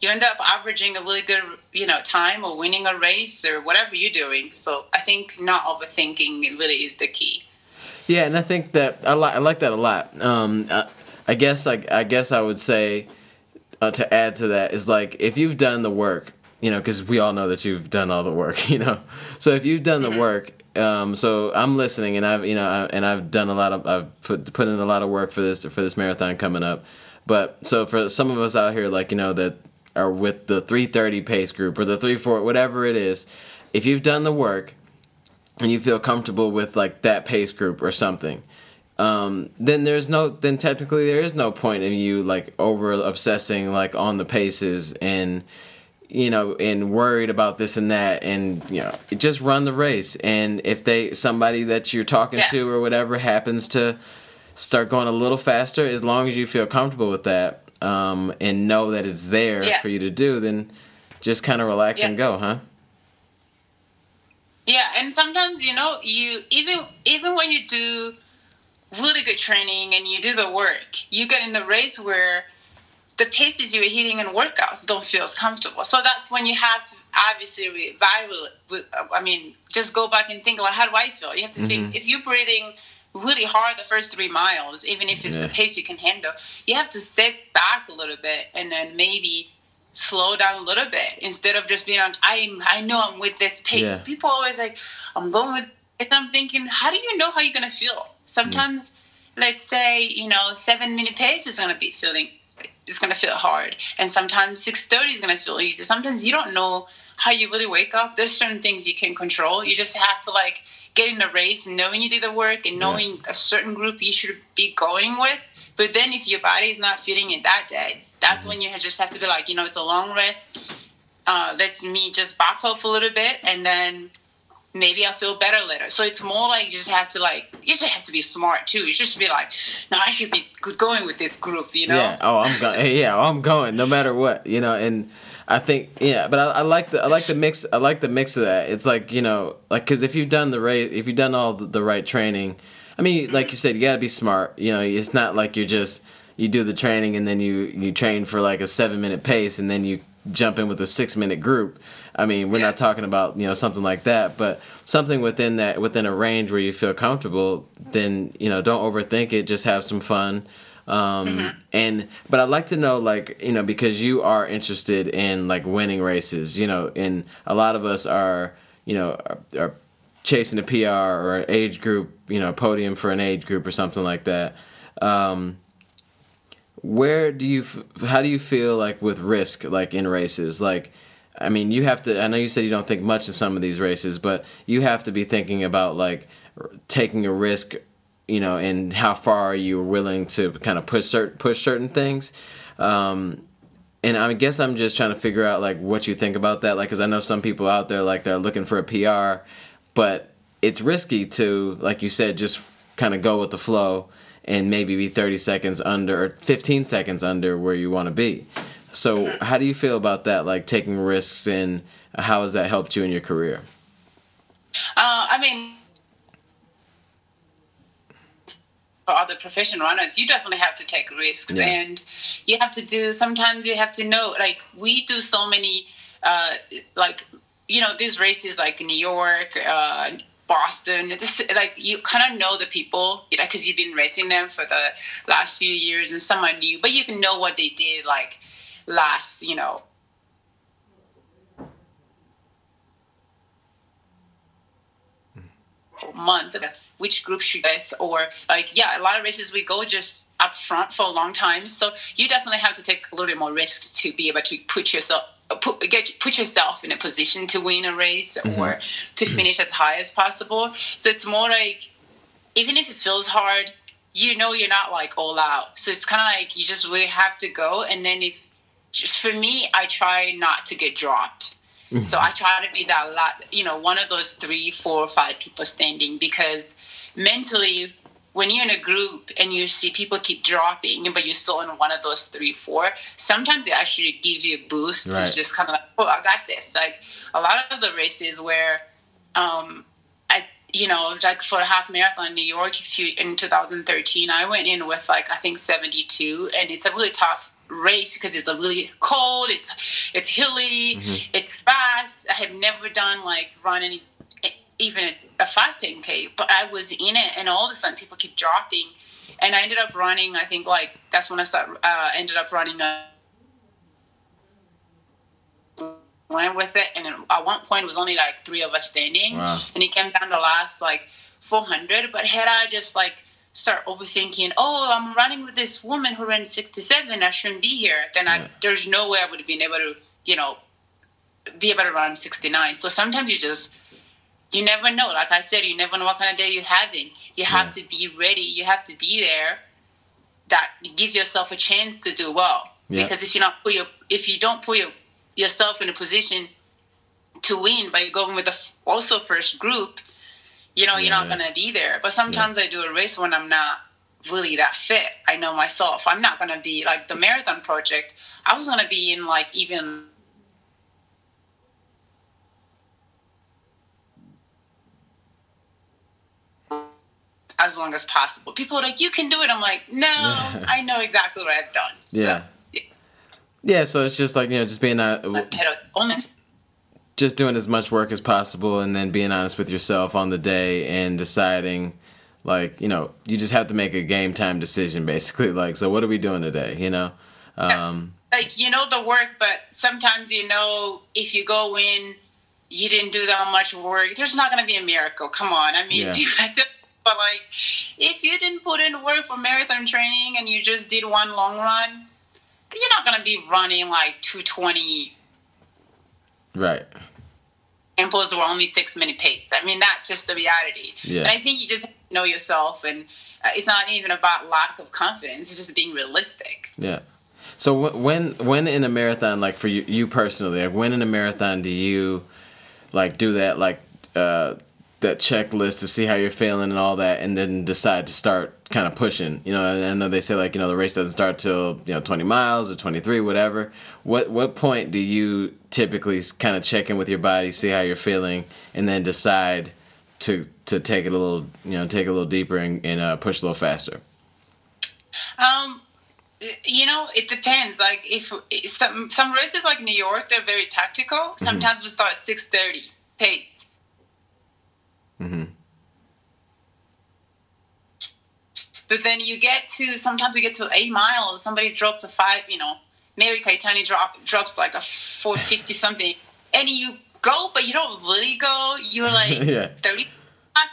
you end up averaging a really good, you know, time or winning a race or whatever you're doing. So I think not overthinking really is the key. Yeah, and I think that I like I like that a lot. Um, I, I guess I, I guess I would say uh, to add to that is like if you've done the work, you know, because we all know that you've done all the work, you know. So if you've done the mm-hmm. work um, so I'm listening, and I've you know, I, and I've done a lot of, I've put put in a lot of work for this for this marathon coming up. But so for some of us out here, like you know, that are with the 330 pace group or the 34, whatever it is, if you've done the work and you feel comfortable with like that pace group or something, um, then there's no, then technically there is no point in you like over obsessing like on the paces and you know, and worried about this and that, and you know, just run the race. And if they somebody that you're talking yeah. to or whatever happens to start going a little faster, as long as you feel comfortable with that, um, and know that it's there yeah. for you to do, then just kind of relax yeah. and go, huh? Yeah, and sometimes you know, you even even when you do really good training and you do the work, you get in the race where the paces you're hitting in workouts don't feel as comfortable. So that's when you have to obviously reevaluate. I mean, just go back and think, like, how do I feel? You have to mm-hmm. think if you're breathing really hard the first three miles, even if it's yeah. the pace you can handle, you have to step back a little bit and then maybe slow down a little bit instead of just being like, I'm, I know I'm with this pace. Yeah. People always like, I'm going with. And I'm thinking, how do you know how you're gonna feel? Sometimes, mm. let's say you know, seven minute pace is gonna be feeling is going to feel hard. And sometimes 6.30 is going to feel easy. Sometimes you don't know how you really wake up. There's certain things you can control. You just have to like get in the race knowing you did the work and knowing yeah. a certain group you should be going with. But then if your body is not feeling it that day that's mm-hmm. when you just have to be like you know it's a long rest. Uh, let's me just back off a little bit and then maybe I'll feel better later. So it's more like you just have to like you just have to be smart too. You should just be like, no, I should be going with this group, you know? Yeah. Oh, I'm going. yeah, oh, I'm going no matter what, you know. And I think yeah, but I, I like the I like the mix. I like the mix of that. It's like you know, like because if you've done the right, if you've done all the, the right training, I mean, mm-hmm. like you said, you gotta be smart. You know, it's not like you're just you do the training and then you you train for like a seven minute pace and then you jump in with a six minute group. I mean, we're yeah. not talking about you know something like that, but something within that within a range where you feel comfortable. Then you know, don't overthink it. Just have some fun. Um, mm-hmm. And but I'd like to know, like you know, because you are interested in like winning races. You know, and a lot of us are you know are, are chasing a PR or an age group, you know, a podium for an age group or something like that. Um, where do you how do you feel like with risk like in races? Like i mean you have to i know you said you don't think much of some of these races but you have to be thinking about like taking a risk you know and how far are you willing to kind of push certain push certain things? Um, and i guess i'm just trying to figure out like what you think about that like because i know some people out there like they're looking for a pr but it's risky to like you said just kind of go with the flow and maybe be 30 seconds under or 15 seconds under where you want to be. So, mm-hmm. how do you feel about that? Like taking risks, and how has that helped you in your career? Uh, I mean, for other professional runners, you definitely have to take risks, yeah. and you have to do. Sometimes you have to know. Like we do so many, uh, like you know, these races like New York, uh, Boston. This, like you kind of know the people, you know, because you've been racing them for the last few years, and someone new, but you can know what they did, like last, you know, hmm. month which group should with or like yeah a lot of races we go just up front for a long time so you definitely have to take a little bit more risks to be able to put yourself put get put yourself in a position to win a race mm-hmm. or to finish as high as possible. So it's more like even if it feels hard you know you're not like all out. So it's kind of like you just really have to go. And then if just for me i try not to get dropped. Mm-hmm. So I try to be that lot, you know, one of those three, four, or five people standing because mentally, when you're in a group and you see people keep dropping, but you're still in one of those three, four, sometimes it actually gives you a boost right. to just kind of like, oh, I got this. Like a lot of the races where, um, I, you know, like for a half marathon in New York in 2013, I went in with like, I think 72, and it's a really tough race because it's a really cold. It's it's hilly. Mm-hmm. It's fast. I have never done like run any even a fast 10k, but I was in it, and all of a sudden people keep dropping, and I ended up running. I think like that's when I started, uh, ended up running. A, went with it, and at one point it was only like three of us standing, wow. and it came down to last like 400. But had I just like start overthinking, oh, I'm running with this woman who ran 67, I shouldn't be here, then I, there's no way I would have been able to, you know, be able to run 69. So sometimes you just, you never know. Like I said, you never know what kind of day you're having. You have yeah. to be ready. You have to be there. That gives yourself a chance to do well. Yeah. Because if you not put your, if you don't put your, yourself in a position to win by going with the also first group, you know, yeah. you're not gonna be there. But sometimes. I do a race when I'm not really that fit. I know myself. I'm not gonna be like the marathon project. I was gonna be in like even as long as possible. People are like, you can do it. I'm like, no, I know exactly what I've done. So, yeah. yeah. Yeah, so it's just like, you know, just being a. Uh, just doing as much work as possible and then being honest with yourself on the day and deciding like you know you just have to make a game time decision basically like so what are we doing today you know um, like you know the work but sometimes you know if you go in you didn't do that much work there's not going to be a miracle come on i mean yeah. but like if you didn't put in work for marathon training and you just did one long run you're not going to be running like 220 Right. Impulse were only six minute pace. I mean, that's just the reality. Yeah. And I think you just know yourself, and uh, it's not even about lack of confidence. It's just being realistic. Yeah. So when when in a marathon, like for you, you personally, like when in a marathon do you like do that like uh, that checklist to see how you're feeling and all that, and then decide to start kind of pushing. You know, I know they say like you know the race doesn't start till you know 20 miles or 23, whatever. What what point do you typically kind of check in with your body, see how you're feeling, and then decide to to take it a little you know take a little deeper and, and uh, push a little faster? Um, you know, it depends. Like if some some races like New York, they're very tactical. Mm-hmm. Sometimes mm-hmm. we start six thirty pace. Mm-hmm. But then you get to sometimes we get to eight miles. Somebody drops a five, you know, Mary Keitany drop, drops like a 450 something, and you go, but you don't really go. You're like yeah. 30,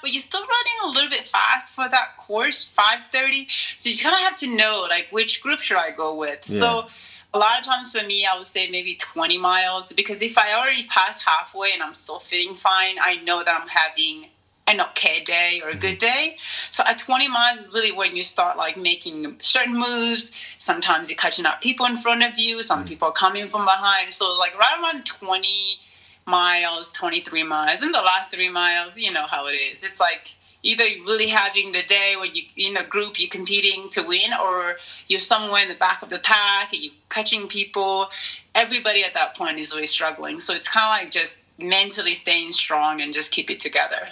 but you're still running a little bit fast for that course, 530. So you kind of have to know like which group should I go with. Yeah. So a lot of times for me, I would say maybe 20 miles because if I already pass halfway and I'm still feeling fine, I know that I'm having an okay day or a good mm-hmm. day. So at 20 miles is really when you start like making certain moves. Sometimes you're catching up people in front of you. Some mm-hmm. people are coming from behind. So like right around 20 miles, 23 miles, and the last three miles, you know how it is. It's like either really having the day where you in a group you're competing to win or you're somewhere in the back of the pack and you're catching people everybody at that point is really struggling so it's kind of like just mentally staying strong and just keep it together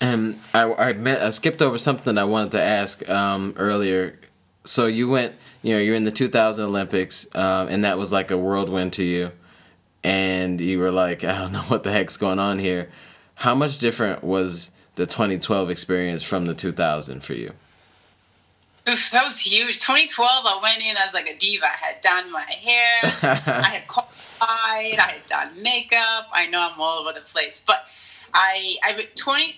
and I, I, met, I skipped over something I wanted to ask um, earlier. So you went, you know, you're in the 2000 Olympics, um, and that was like a whirlwind to you, and you were like, I don't know what the heck's going on here. How much different was the 2012 experience from the 2000 for you? that was huge. 2012, I went in as like a diva. I had done my hair, I had qualified, I had done makeup. I know I'm all over the place, but I, I 20,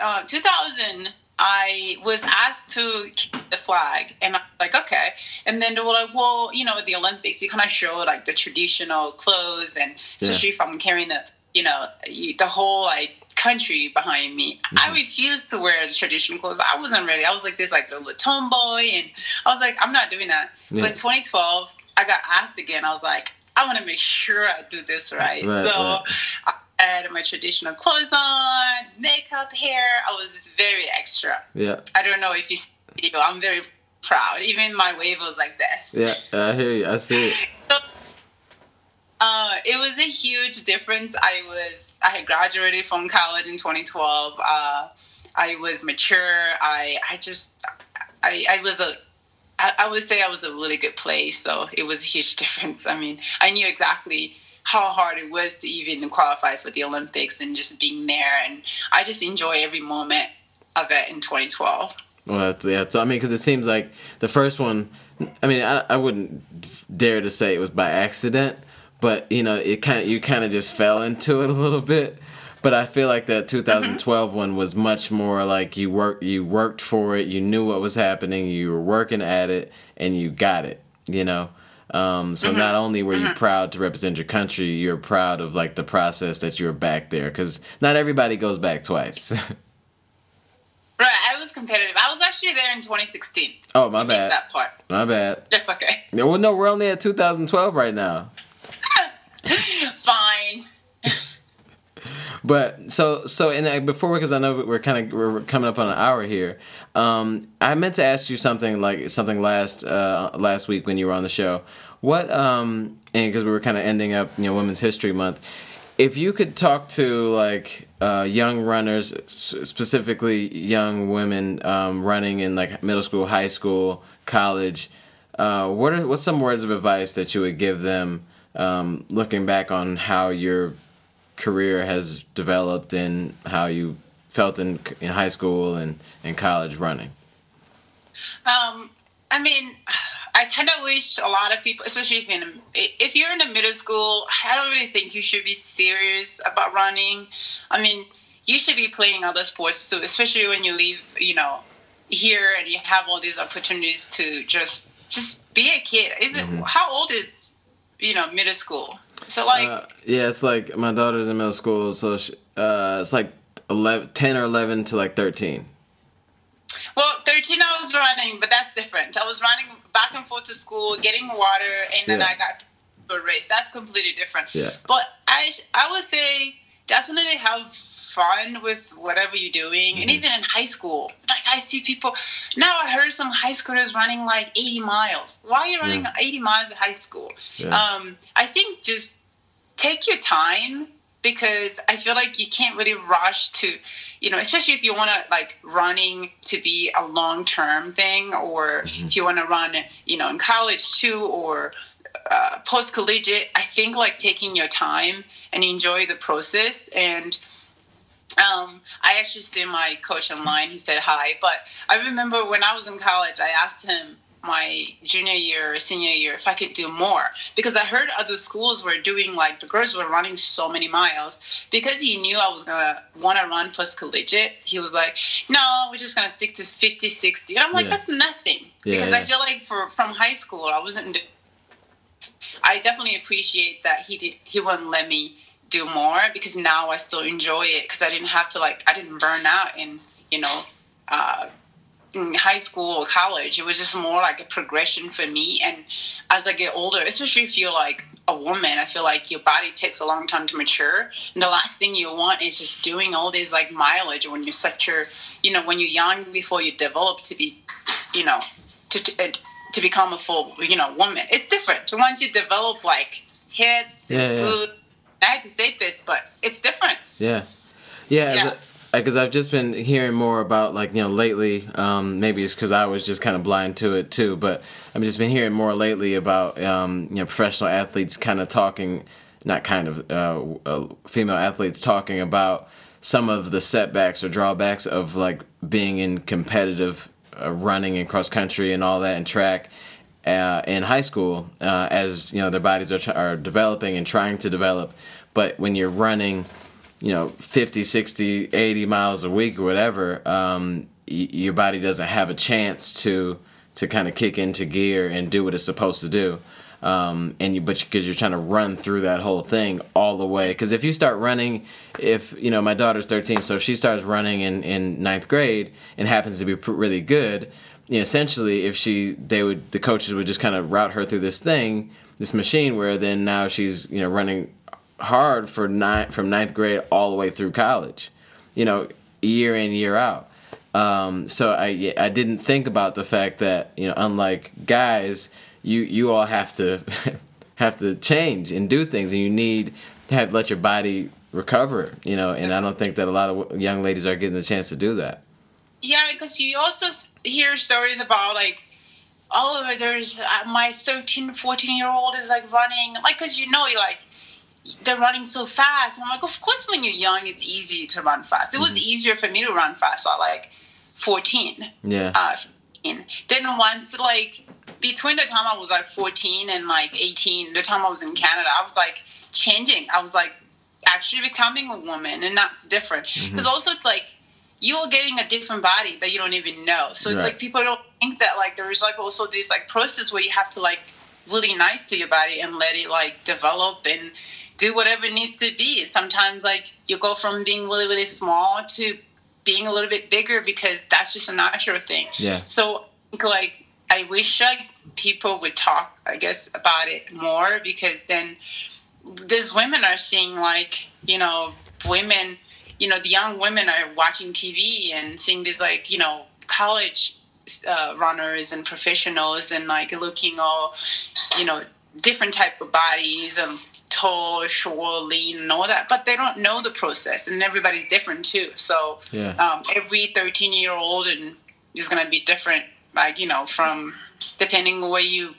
uh, 2000, I was asked to keep the flag, and I'm like, okay. And then they were like, well, you know, at the Olympics, you kind of show like the traditional clothes, and especially yeah. if I'm carrying the, you know, the whole like country behind me. Mm-hmm. I refused to wear traditional clothes. I wasn't ready. I was like this like little tomboy, and I was like, I'm not doing that. Yeah. But 2012, I got asked again. I was like, I want to make sure I do this right. right so. Right. I had my traditional clothes on, makeup, hair. I was just very extra. Yeah. I don't know if you see, I'm very proud. Even my wave was like this. Yeah, I hear you. I see it. uh, it was a huge difference. I was I had graduated from college in 2012. Uh, I was mature. I I just I I was a I, I would say I was a really good place. So it was a huge difference. I mean, I knew exactly how hard it was to even qualify for the Olympics and just being there. And I just enjoy every moment of it in 2012. Well, yeah. So I mean, because it seems like the first one. I mean, I, I wouldn't dare to say it was by accident, but you know, it kind of you kind of just fell into it a little bit. But I feel like that 2012 one was much more like you worked you worked for it, you knew what was happening, you were working at it, and you got it. You know. Um, so mm-hmm. not only were you mm-hmm. proud to represent your country, you're proud of like the process that you were back there because not everybody goes back twice. right, I was competitive. I was actually there in 2016. Oh, my bad. That part. My bad. That's okay. well, no, we're only at 2012 right now. Fine. but so so and uh, before because I know we're kind of we're coming up on an hour here. Um, I meant to ask you something like something last uh, last week when you were on the show. What um and because we were kind of ending up you know Women's History Month. If you could talk to like uh, young runners, specifically young women um, running in like middle school, high school, college, uh, what are what's some words of advice that you would give them? Um, looking back on how your career has developed and how you felt in in high school and in college running? Um, I mean, I kind of wish a lot of people, especially if you're in a, if you're in a middle school, I don't really think you should be serious about running. I mean, you should be playing other sports too, especially when you leave, you know, here and you have all these opportunities to just just be a kid. Is it mm-hmm. how old is you know, middle school. So like, uh, yeah, it's like my daughter's in middle school, so she, uh, it's like 11, 10 or eleven to like thirteen. Well, thirteen I was running, but that's different. I was running back and forth to school, getting water, and then yeah. I got to a race. That's completely different. Yeah. But I I would say definitely have fun with whatever you're doing. Mm-hmm. And even in high school, like I see people now. I heard some high schoolers running like 80 miles. Why are you running yeah. 80 miles at high school? Yeah. Um, I think just take your time because I feel like you can't really rush to, you know, especially if you want to like running to be a long term thing, or mm-hmm. if you want to run, you know, in college too, or uh, post collegiate. I think like taking your time and enjoy the process and um, I actually see my coach online. He said hi, but I remember when I was in college, I asked him my junior year or senior year if I could do more because I heard other schools were doing like the girls were running so many miles because he knew I was gonna want to run post collegiate. He was like, "No, we're just gonna stick to 50, 60," and I'm like, yeah. "That's nothing," yeah, because yeah. I feel like for from high school I wasn't. I definitely appreciate that he did. He wouldn't let me do more because now I still enjoy it because I didn't have to like I didn't burn out in you know uh, in high school or college. It was just more like a progression for me. And as I get older, especially if you're like a woman, I feel like your body takes a long time to mature. And the last thing you want is just doing all this like mileage when you're such a you know when you're young before you develop to be you know to. to to become a full, you know, woman, it's different. Once you develop like hips and yeah, yeah I had to say this, but it's different. Yeah, yeah. yeah. Because I've just been hearing more about like you know lately. Um, maybe it's because I was just kind of blind to it too, but I've just been hearing more lately about um, you know professional athletes kind of talking, not kind of uh, uh, female athletes talking about some of the setbacks or drawbacks of like being in competitive uh, running and cross country and all that and track uh, in high school uh, as you know their bodies are, are developing and trying to develop. But when you're running you know 50 60 80 miles a week or whatever um, y- your body doesn't have a chance to to kind of kick into gear and do what it's supposed to do. Um, and you but because you're trying to run through that whole thing all the way. Because if you start running if you know my daughter's 13 so if she starts running in in ninth grade and happens to be really good you know, essentially if she they would the coaches would just kind of route her through this thing this machine where then now she's you know running hard for nine from ninth grade all the way through college you know year in year out um, so I I didn't think about the fact that you know unlike guys you you all have to have to change and do things, and you need to have let your body recover. You know, and I don't think that a lot of young ladies are getting the chance to do that. Yeah, because you also hear stories about like oh there's uh, my 13 14 year old is like running like because you know you like they're running so fast and i'm like of course when you're young it's easy to run fast it was mm-hmm. easier for me to run fast at like 14 yeah uh, then once like between the time I was like 14 and like 18, the time I was in Canada, I was like changing. I was like actually becoming a woman, and that's different. Because mm-hmm. also, it's like you're getting a different body that you don't even know. So it's right. like people don't think that like there's like also this like process where you have to like really nice to your body and let it like develop and do whatever it needs to be. Sometimes like you go from being really really small to being a little bit bigger because that's just a natural thing. Yeah. So like I wish like people would talk, I guess, about it more because then these women are seeing like you know women, you know the young women are watching TV and seeing these like you know college uh, runners and professionals and like looking all you know different type of bodies and tall short lean and all that but they don't know the process and everybody's different too so yeah. um, every 13 year old and is going to be different like you know from depending on where you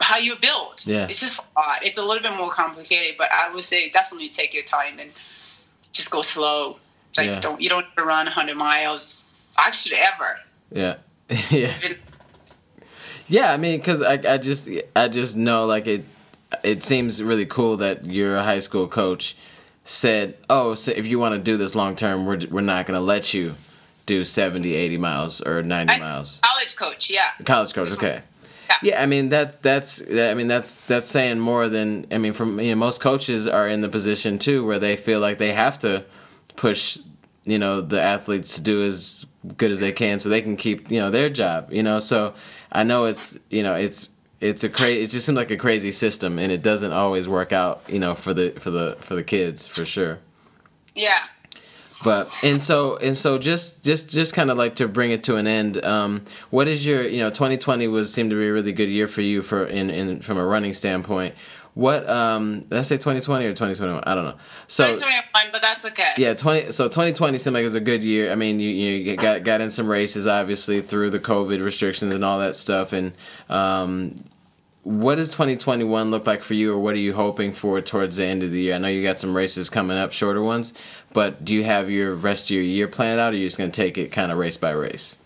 how you build. Yeah, it's just a lot. It's a little bit more complicated, but I would say definitely take your time and just go slow. Like yeah. don't you don't run 100 miles actually ever. Yeah, yeah. yeah, I mean, cause I I just I just know like it it seems really cool that you're high school coach said, "Oh, so if you want to do this long term, we're we're not going to let you do 70, 80 miles or 90 I, miles. College coach, yeah. College coach, okay. Yeah. yeah, I mean that that's I mean that's that's saying more than I mean from you know most coaches are in the position too where they feel like they have to push you know the athletes to do as good as they can so they can keep you know their job you know? So I know it's you know it's it's a crazy it just seems like a crazy system and it doesn't always work out you know for the for the for the kids for sure. Yeah but and so and so just just just kind of like to bring it to an end um, what is your you know 2020 was seemed to be a really good year for you for in, in from a running standpoint. What um did I say 2020 or 2021 I don't know. So 2021 but that's okay. Yeah 20 so 2020 seemed like it was a good year. I mean you you got got in some races obviously through the COVID restrictions and all that stuff. And um what does 2021 look like for you or what are you hoping for towards the end of the year? I know you got some races coming up shorter ones but do you have your rest of your year planned out or are you just going to take it kind of race by race?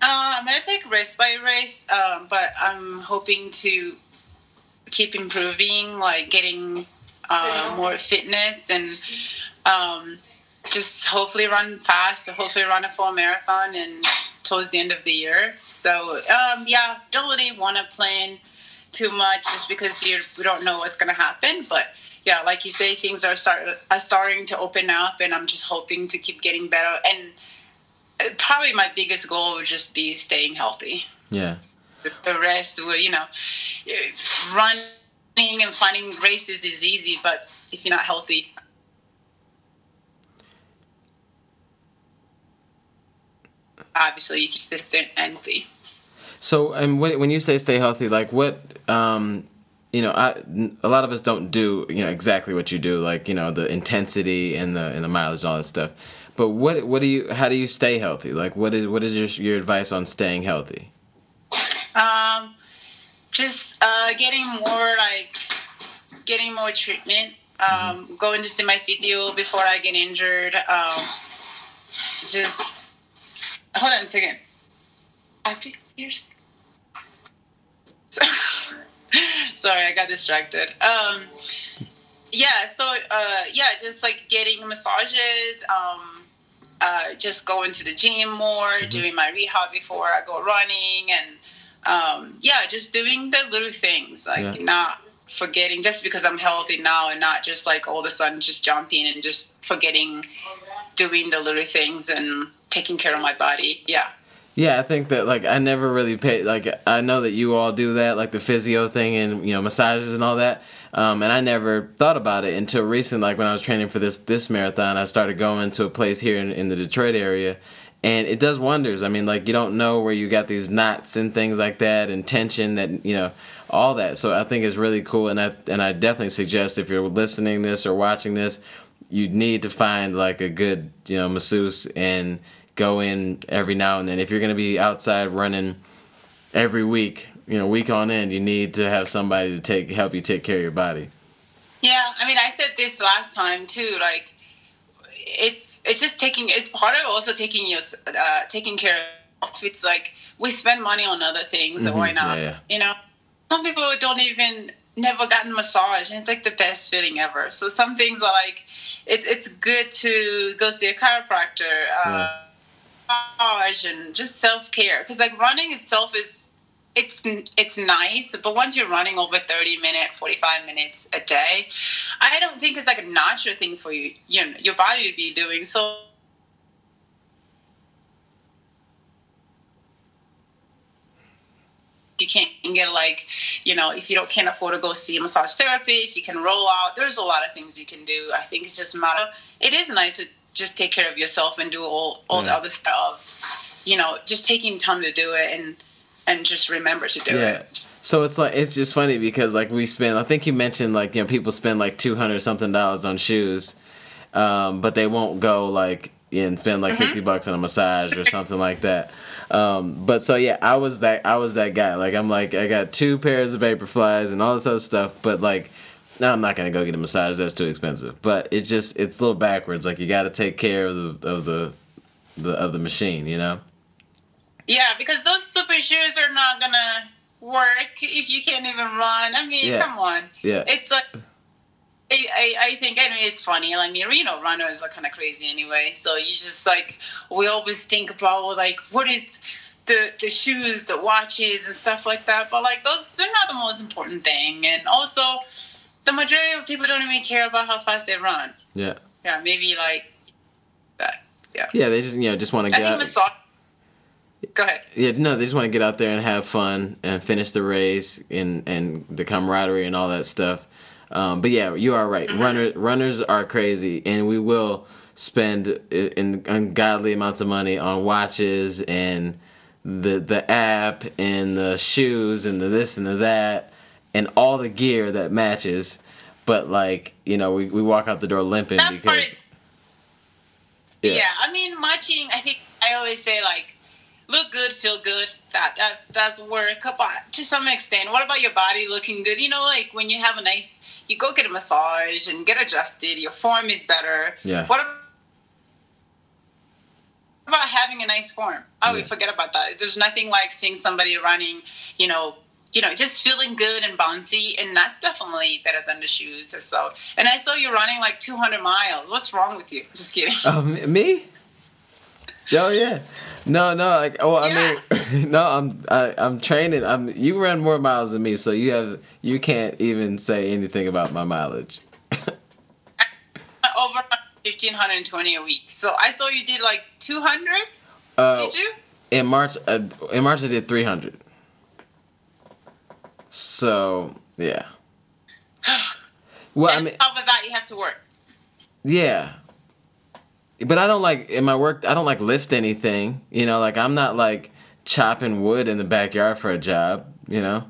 Uh, i'm going to take race by race um, but i'm hoping to keep improving like getting uh, more fitness and um, just hopefully run fast hopefully run a full marathon and towards the end of the year. So um, yeah don't really want to plan too much just because you we don't know what's going to happen. But yeah, like you say, things are start are starting to open up, and I'm just hoping to keep getting better. And uh, probably my biggest goal would just be staying healthy. Yeah. The rest, will, you know, running and finding races is easy, but if you're not healthy, obviously you're consistent and healthy. So, and when you say stay healthy, like what, um, you know, I, a lot of us don't do, you know, exactly what you do, like you know, the intensity and the and the mileage and all that stuff. But what what do you? How do you stay healthy? Like, what is what is your your advice on staying healthy? Um, just uh, getting more like getting more treatment. Um, mm-hmm. going to see my physio before I get injured. Um, just hold on a second. five Sorry, I got distracted. Um, yeah, so uh, yeah, just like getting massages, um, uh, just going to the gym more, mm-hmm. doing my rehab before I go running, and um, yeah, just doing the little things, like yeah. not forgetting just because I'm healthy now and not just like all of a sudden just jumping and just forgetting doing the little things and taking care of my body. Yeah. Yeah, I think that like I never really paid like I know that you all do that like the physio thing and you know massages and all that. Um, and I never thought about it until recent. Like when I was training for this this marathon, I started going to a place here in, in the Detroit area, and it does wonders. I mean, like you don't know where you got these knots and things like that, and tension that you know all that. So I think it's really cool, and I and I definitely suggest if you're listening this or watching this, you need to find like a good you know masseuse and go in every now and then. If you're going to be outside running every week, you know, week on end, you need to have somebody to take help you take care of your body. Yeah, I mean, I said this last time too. Like, it's it's just taking. It's part of also taking your uh, taking care of. It's like we spend money on other things, mm-hmm. so why not? Yeah, yeah. You know, some people don't even never gotten massage and it's like the best feeling ever so some things are like it's it's good to go see a chiropractor uh, yeah massage and just self care. Because like running itself is it's it's nice, but once you're running over 30 minutes, 45 minutes a day, I don't think it's like a natural thing for you, you know, your body to be doing. So you can't get like you know if you don't can't afford to go see a massage therapist you can roll out there's a lot of things you can do i think it's just a matter it is nice to just take care of yourself and do all all yeah. the other stuff. You know, just taking time to do it and and just remember to do yeah. it. So it's like it's just funny because like we spend I think you mentioned like you know people spend like two hundred something dollars on shoes, um, but they won't go like and spend like mm-hmm. fifty bucks on a massage or something like that. Um, but so yeah, I was that I was that guy. Like I'm like I got two pairs of Vaporflies and all this other stuff, but like no, I'm not gonna go get a massage. That's too expensive. But it's just it's a little backwards. Like you got to take care of the of the, the of the machine. You know. Yeah, because those super shoes are not gonna work if you can't even run. I mean, yeah. come on. Yeah. It's like. I, I, I think I mean it's funny. I mean, you know, runners are kind of crazy anyway. So you just like we always think about like what is the the shoes, the watches, and stuff like that. But like those, they're not the most important thing. And also, the majority of people don't even care about how fast they run. Yeah. Yeah, maybe like that. Yeah. Yeah, they just you know just want to get. I think out. Go ahead. Yeah, no, they just want to get out there and have fun and finish the race and and the camaraderie and all that stuff. Um, but yeah, you are right. Mm-hmm. Runners runners are crazy, and we will spend in ungodly amounts of money on watches and the the app and the shoes and the this and the that and all the gear that matches. But like you know, we, we walk out the door limping that because. Is, yeah. yeah, I mean, matching. I think I always say like, look good, feel good. That that that's work. But to some extent, what about your body looking good? You know, like when you have a nice, you go get a massage and get adjusted. Your form is better. Yeah. What about having a nice form? Oh, yeah. we forget about that. There's nothing like seeing somebody running, you know, you know, just feeling good and bouncy, and that's definitely better than the shoes. So, and I saw you running like 200 miles. What's wrong with you? Just kidding. Um, me? Oh yeah. No, no, like oh, yeah. I mean, no, I'm I, I'm training. I'm you run more miles than me, so you have you can't even say anything about my mileage. Over 1520 a week. So I saw you did like 200. Uh, did you? In March, uh, in March I did 300. So yeah. well, I mean, top of that, you have to work. Yeah, but I don't like in my work. I don't like lift anything. You know, like I'm not like chopping wood in the backyard for a job. You know,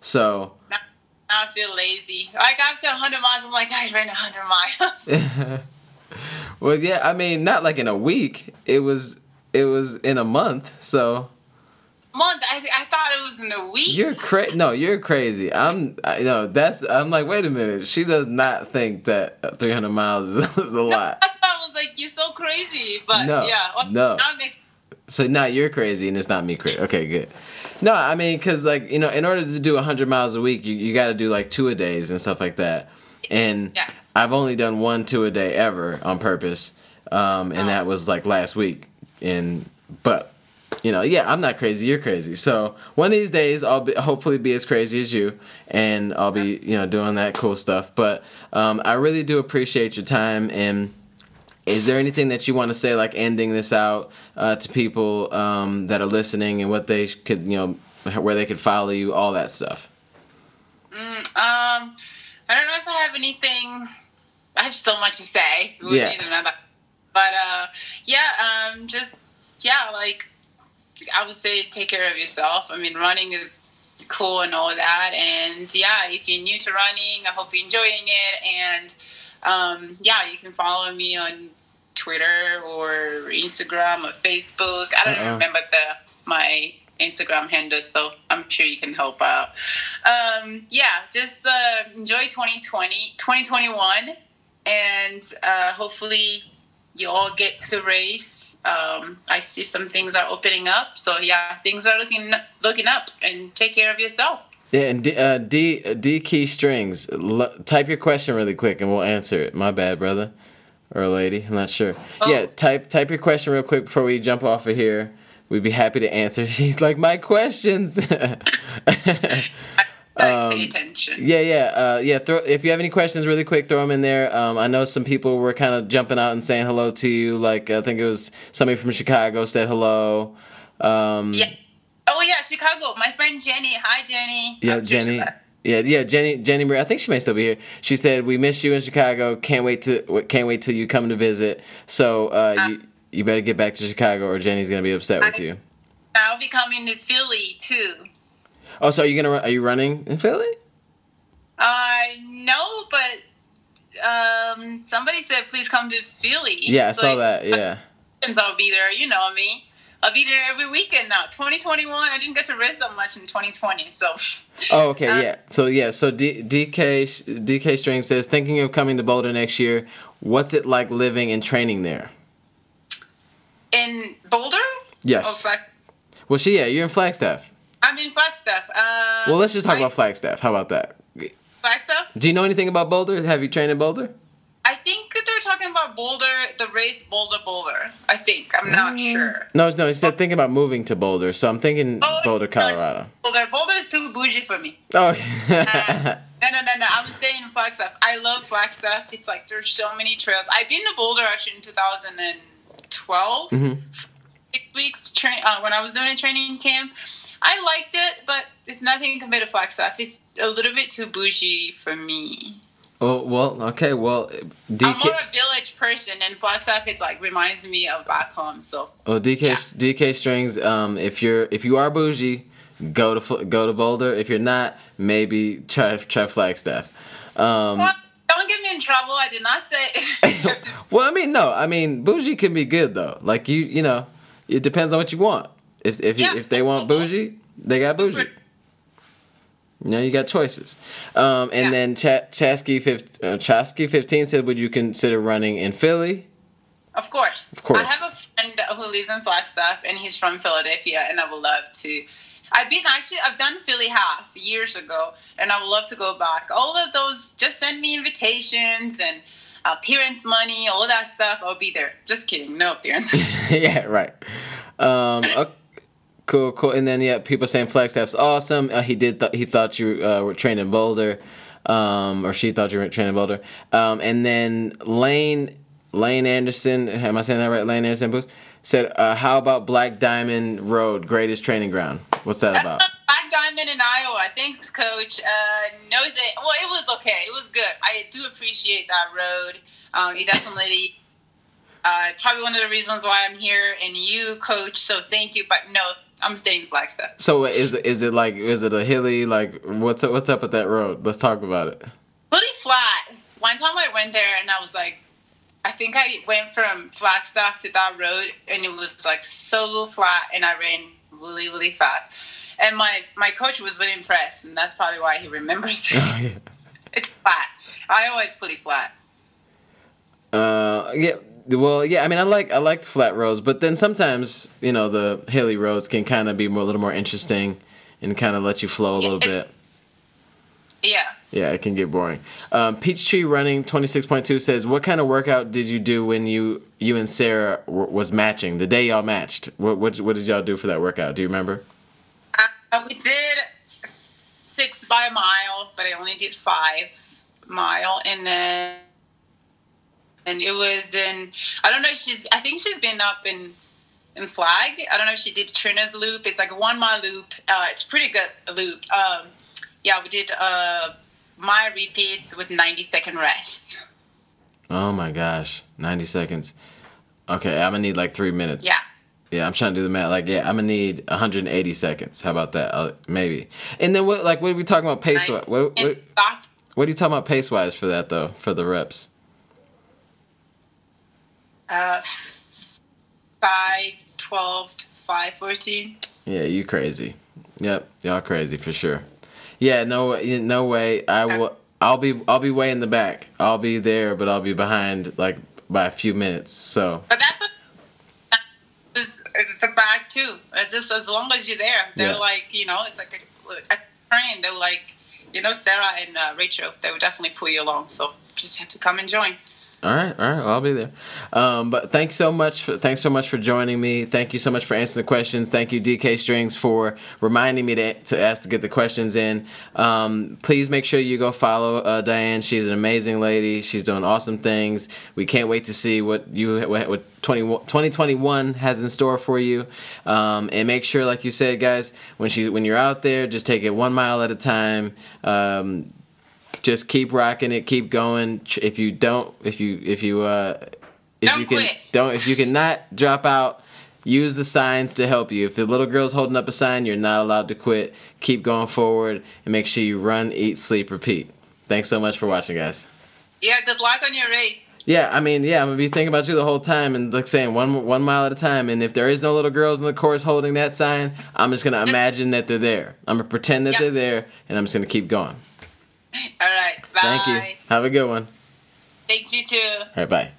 so. Now, now I feel lazy. Like after 100 miles, I'm like, I ran 100 miles. well, yeah. I mean, not like in a week. It was. It was in a month. So month. I, I thought it was in a week. You're crazy. No, you're crazy. I'm. I, no, that's. I'm like, wait a minute. She does not think that 300 miles is, is a no, lot. That's why I was like, you're so crazy. But no, yeah. No. So now you're crazy and it's not me crazy. Okay, good. No, I mean, because like you know, in order to do 100 miles a week, you, you got to do like two a days and stuff like that. And Yeah. I've only done one two a day ever on purpose, um, and that was like last week. And but you know, yeah, I'm not crazy. You're crazy. So one of these days, I'll be, hopefully be as crazy as you, and I'll be you know doing that cool stuff. But um, I really do appreciate your time and. Is there anything that you want to say, like ending this out uh, to people um, that are listening, and what they could, you know, where they could follow you, all that stuff? Mm, um, I don't know if I have anything. I have so much to say. We Yeah. But uh, yeah, um, just yeah, like I would say, take care of yourself. I mean, running is cool and all that, and yeah, if you're new to running, I hope you're enjoying it. And um, yeah, you can follow me on Twitter or Instagram or Facebook. I don't Uh-uh. remember the my Instagram handle, so I'm sure you can help out. Um, yeah, just uh, enjoy 2020, 2021, and uh, hopefully you all get to race. Um, I see some things are opening up, so yeah, things are looking looking up. And take care of yourself. Yeah, and D, uh, D, DK Strings. L- type your question really quick, and we'll answer it. My bad, brother or lady. I'm not sure. Oh. Yeah, type type your question real quick before we jump off of here. We'd be happy to answer. She's like my questions. Uh, pay attention. Yeah, yeah, uh, yeah. Throw if you have any questions, really quick, throw them in there. Um, I know some people were kind of jumping out and saying hello to you. Like I think it was somebody from Chicago said hello. Um, Yeah. Oh yeah, Chicago. My friend Jenny. Hi, Jenny. yeah, I'm Jenny. Yeah, yeah, Jenny. Jenny Marie. I think she may still be here. She said we miss you in Chicago. Can't wait to can't wait till you come to visit. So uh, you you better get back to Chicago, or Jenny's gonna be upset with I- you. I'll be coming to Philly too. Oh, so are you gonna are you running in Philly? Uh, no, but um, somebody said please come to Philly. Yeah, I saw like, that. Yeah. I'll be there. You know me. I'll be there every weekend now. 2021. I didn't get to race that much in 2020, so Oh, okay, Uh, yeah. So yeah, so D- DK DK String says thinking of coming to Boulder next year. What's it like living and training there? in Boulder. Yes. Oh, Flag- Well, she yeah, you're in Flagstaff. I'm in Flagstaff. Uh, Well, let's just talk my- about Flagstaff. How about that? Flagstaff. Do you know anything about Boulder? Have you trained in Boulder? I think that they're talking about Boulder, the race Boulder Boulder. I think I'm not Mm. sure. No, no. He said thinking about moving to Boulder, so I'm thinking Oh, Boulder, no. Colorado. Boulder, Boulder is too bougie for me. Oh, No, no, no, no. I'm staying in Flagstaff. I love Flagstaff. It's like there's so many trails. I've been to Boulder actually in 2012. Mhm. Six weeks train uh, when I was doing a training camp. I liked it, but it's nothing compared to Flagstaff. It's a little bit too bougie for me. oh well, okay, well, I'm DK, more a village person, and Flagstaff is like reminds me of back home. So well, DK, Yeah. DK Strings. Um, if you're if you are bougie, go to go to Boulder. If you're not, maybe try try Flagstaff. Um, well, don't get me in trouble. I did not say. well, I mean, no, I mean, bougie can be good though. Like you, you know, it depends on what you want. If if Yeah. if they want bougie, they got bougie. You know, you got choices. Um, and Yeah. then Ch- Chasky, 15, uh, Chasky 15 said, would you consider running in Philly? Of course. Of course. I have a friend who lives in Flagstaff, and he's from Philadelphia, and I would love to. I've been actually, I've done Philly half years ago, and I would love to go back. All of those, just send me invitations and appearance money, all that stuff. I'll be there. Just kidding, no appearance. yeah, right. Um, ok- cool, cool. And then yeah, people saying Flagstaff's awesome. Uh, he did. Th- he thought you uh, were trained in Boulder, um, or she thought you were trained in Boulder. Um, and then Layne Layne Anderson. Am I saying that right? Layne Anderson said, uh, "How about Black Diamond Road, greatest training ground? What's that about?" Black Diamond in Iowa. Thanks, Coach. Uh, no, that well, it was okay. It was good. I do appreciate that road. Um, it definitely uh, probably one of the reasons why I'm here, and you, Coach. So thank you. But no, I'm staying in Flagstaff. So is it is it like is it a hilly like what's up, what's up with that road? Let's talk about it. Really flat. One time I went there, and I was like, I think I went from Flagstaff to that road, and it was like so flat, and I ran really, really fast. And my my coach was really impressed, and that's probably why he remembers it. Oh, yeah. It's flat. I always pretty flat. Uh, yeah, well, yeah. I mean, I like I like the flat roads, but then sometimes you know the hilly roads can kind of be more, a little more interesting and kind of let you flow a little bit. Yeah. Yeah, it can get boring. Um, Peachtree Running twenty six point two says, "What kind of workout did you do when you you and Sarah w- was matching the day y'all matched? What what what did y'all do for that workout? Do you remember?" Uh, we did six by a mile, but I only did five mile, and then and it was in. I don't know. She's. I think she's been up in in Flag. I don't know. if She did Trina's loop. It's like a one mile loop. Uh, it's pretty good loop. Um, yeah, we did uh, my repeats with ninety second rest. Oh my gosh, ninety seconds. Okay, I'm gonna need like three minutes. Yeah. Yeah, I'm trying to do the math. Like, yeah, I'm gonna need 180 seconds. How about that? Uh, maybe. And then what? Like, what are we talking about pace? What, what, what, what are you talking about pace wise for that though? For the reps? Uh, 5, 12, 5, 14. Yeah, you crazy. Yep, y'all crazy for sure. Yeah, no, no way. I will. I'll be. I'll be way in the back. I'll be there, but I'll be behind like by a few minutes. So But that's a, the back too. It's just as long as you're there, they're Yeah. like you know, it's like a, a train. They're like you know, Sarah and uh, Rachel. They would definitely pull you along. So just have to come and join. All right, all right. Well, I'll be there. Um, but thanks so much. For, thanks so much for joining me. Thank you so much for answering the questions. Thank you, DK Strings, for reminding me to, to ask to get the questions in. Um, please make sure you go follow uh, Diane. She's an amazing lady. She's doing awesome things. We can't wait to see what you what, what 20, 2021 has in store for you. Um, and make sure, like you said, guys, when she when you're out there, just take it one mile at a time. Just keep rocking it, keep going. If you don't, if you if you uh, if Don't you can quit. don't if you cannot drop out, use the signs to help you. If the little girl's holding up a sign, you're not allowed to quit. Keep going forward and make sure you run, eat, sleep, repeat. Thanks so much for watching, guys. Yeah. Good luck on your race. Yeah, I mean, yeah, I'm gonna be thinking about you the whole time and like saying one one mile at a time. And if there is no little girls in the course holding that sign, I'm just gonna imagine that they're there. I'm gonna pretend that Yep. they're there, and I'm just gonna keep going. All right. Bye. Thank you. Have a good one. Thanks you too. All right, bye.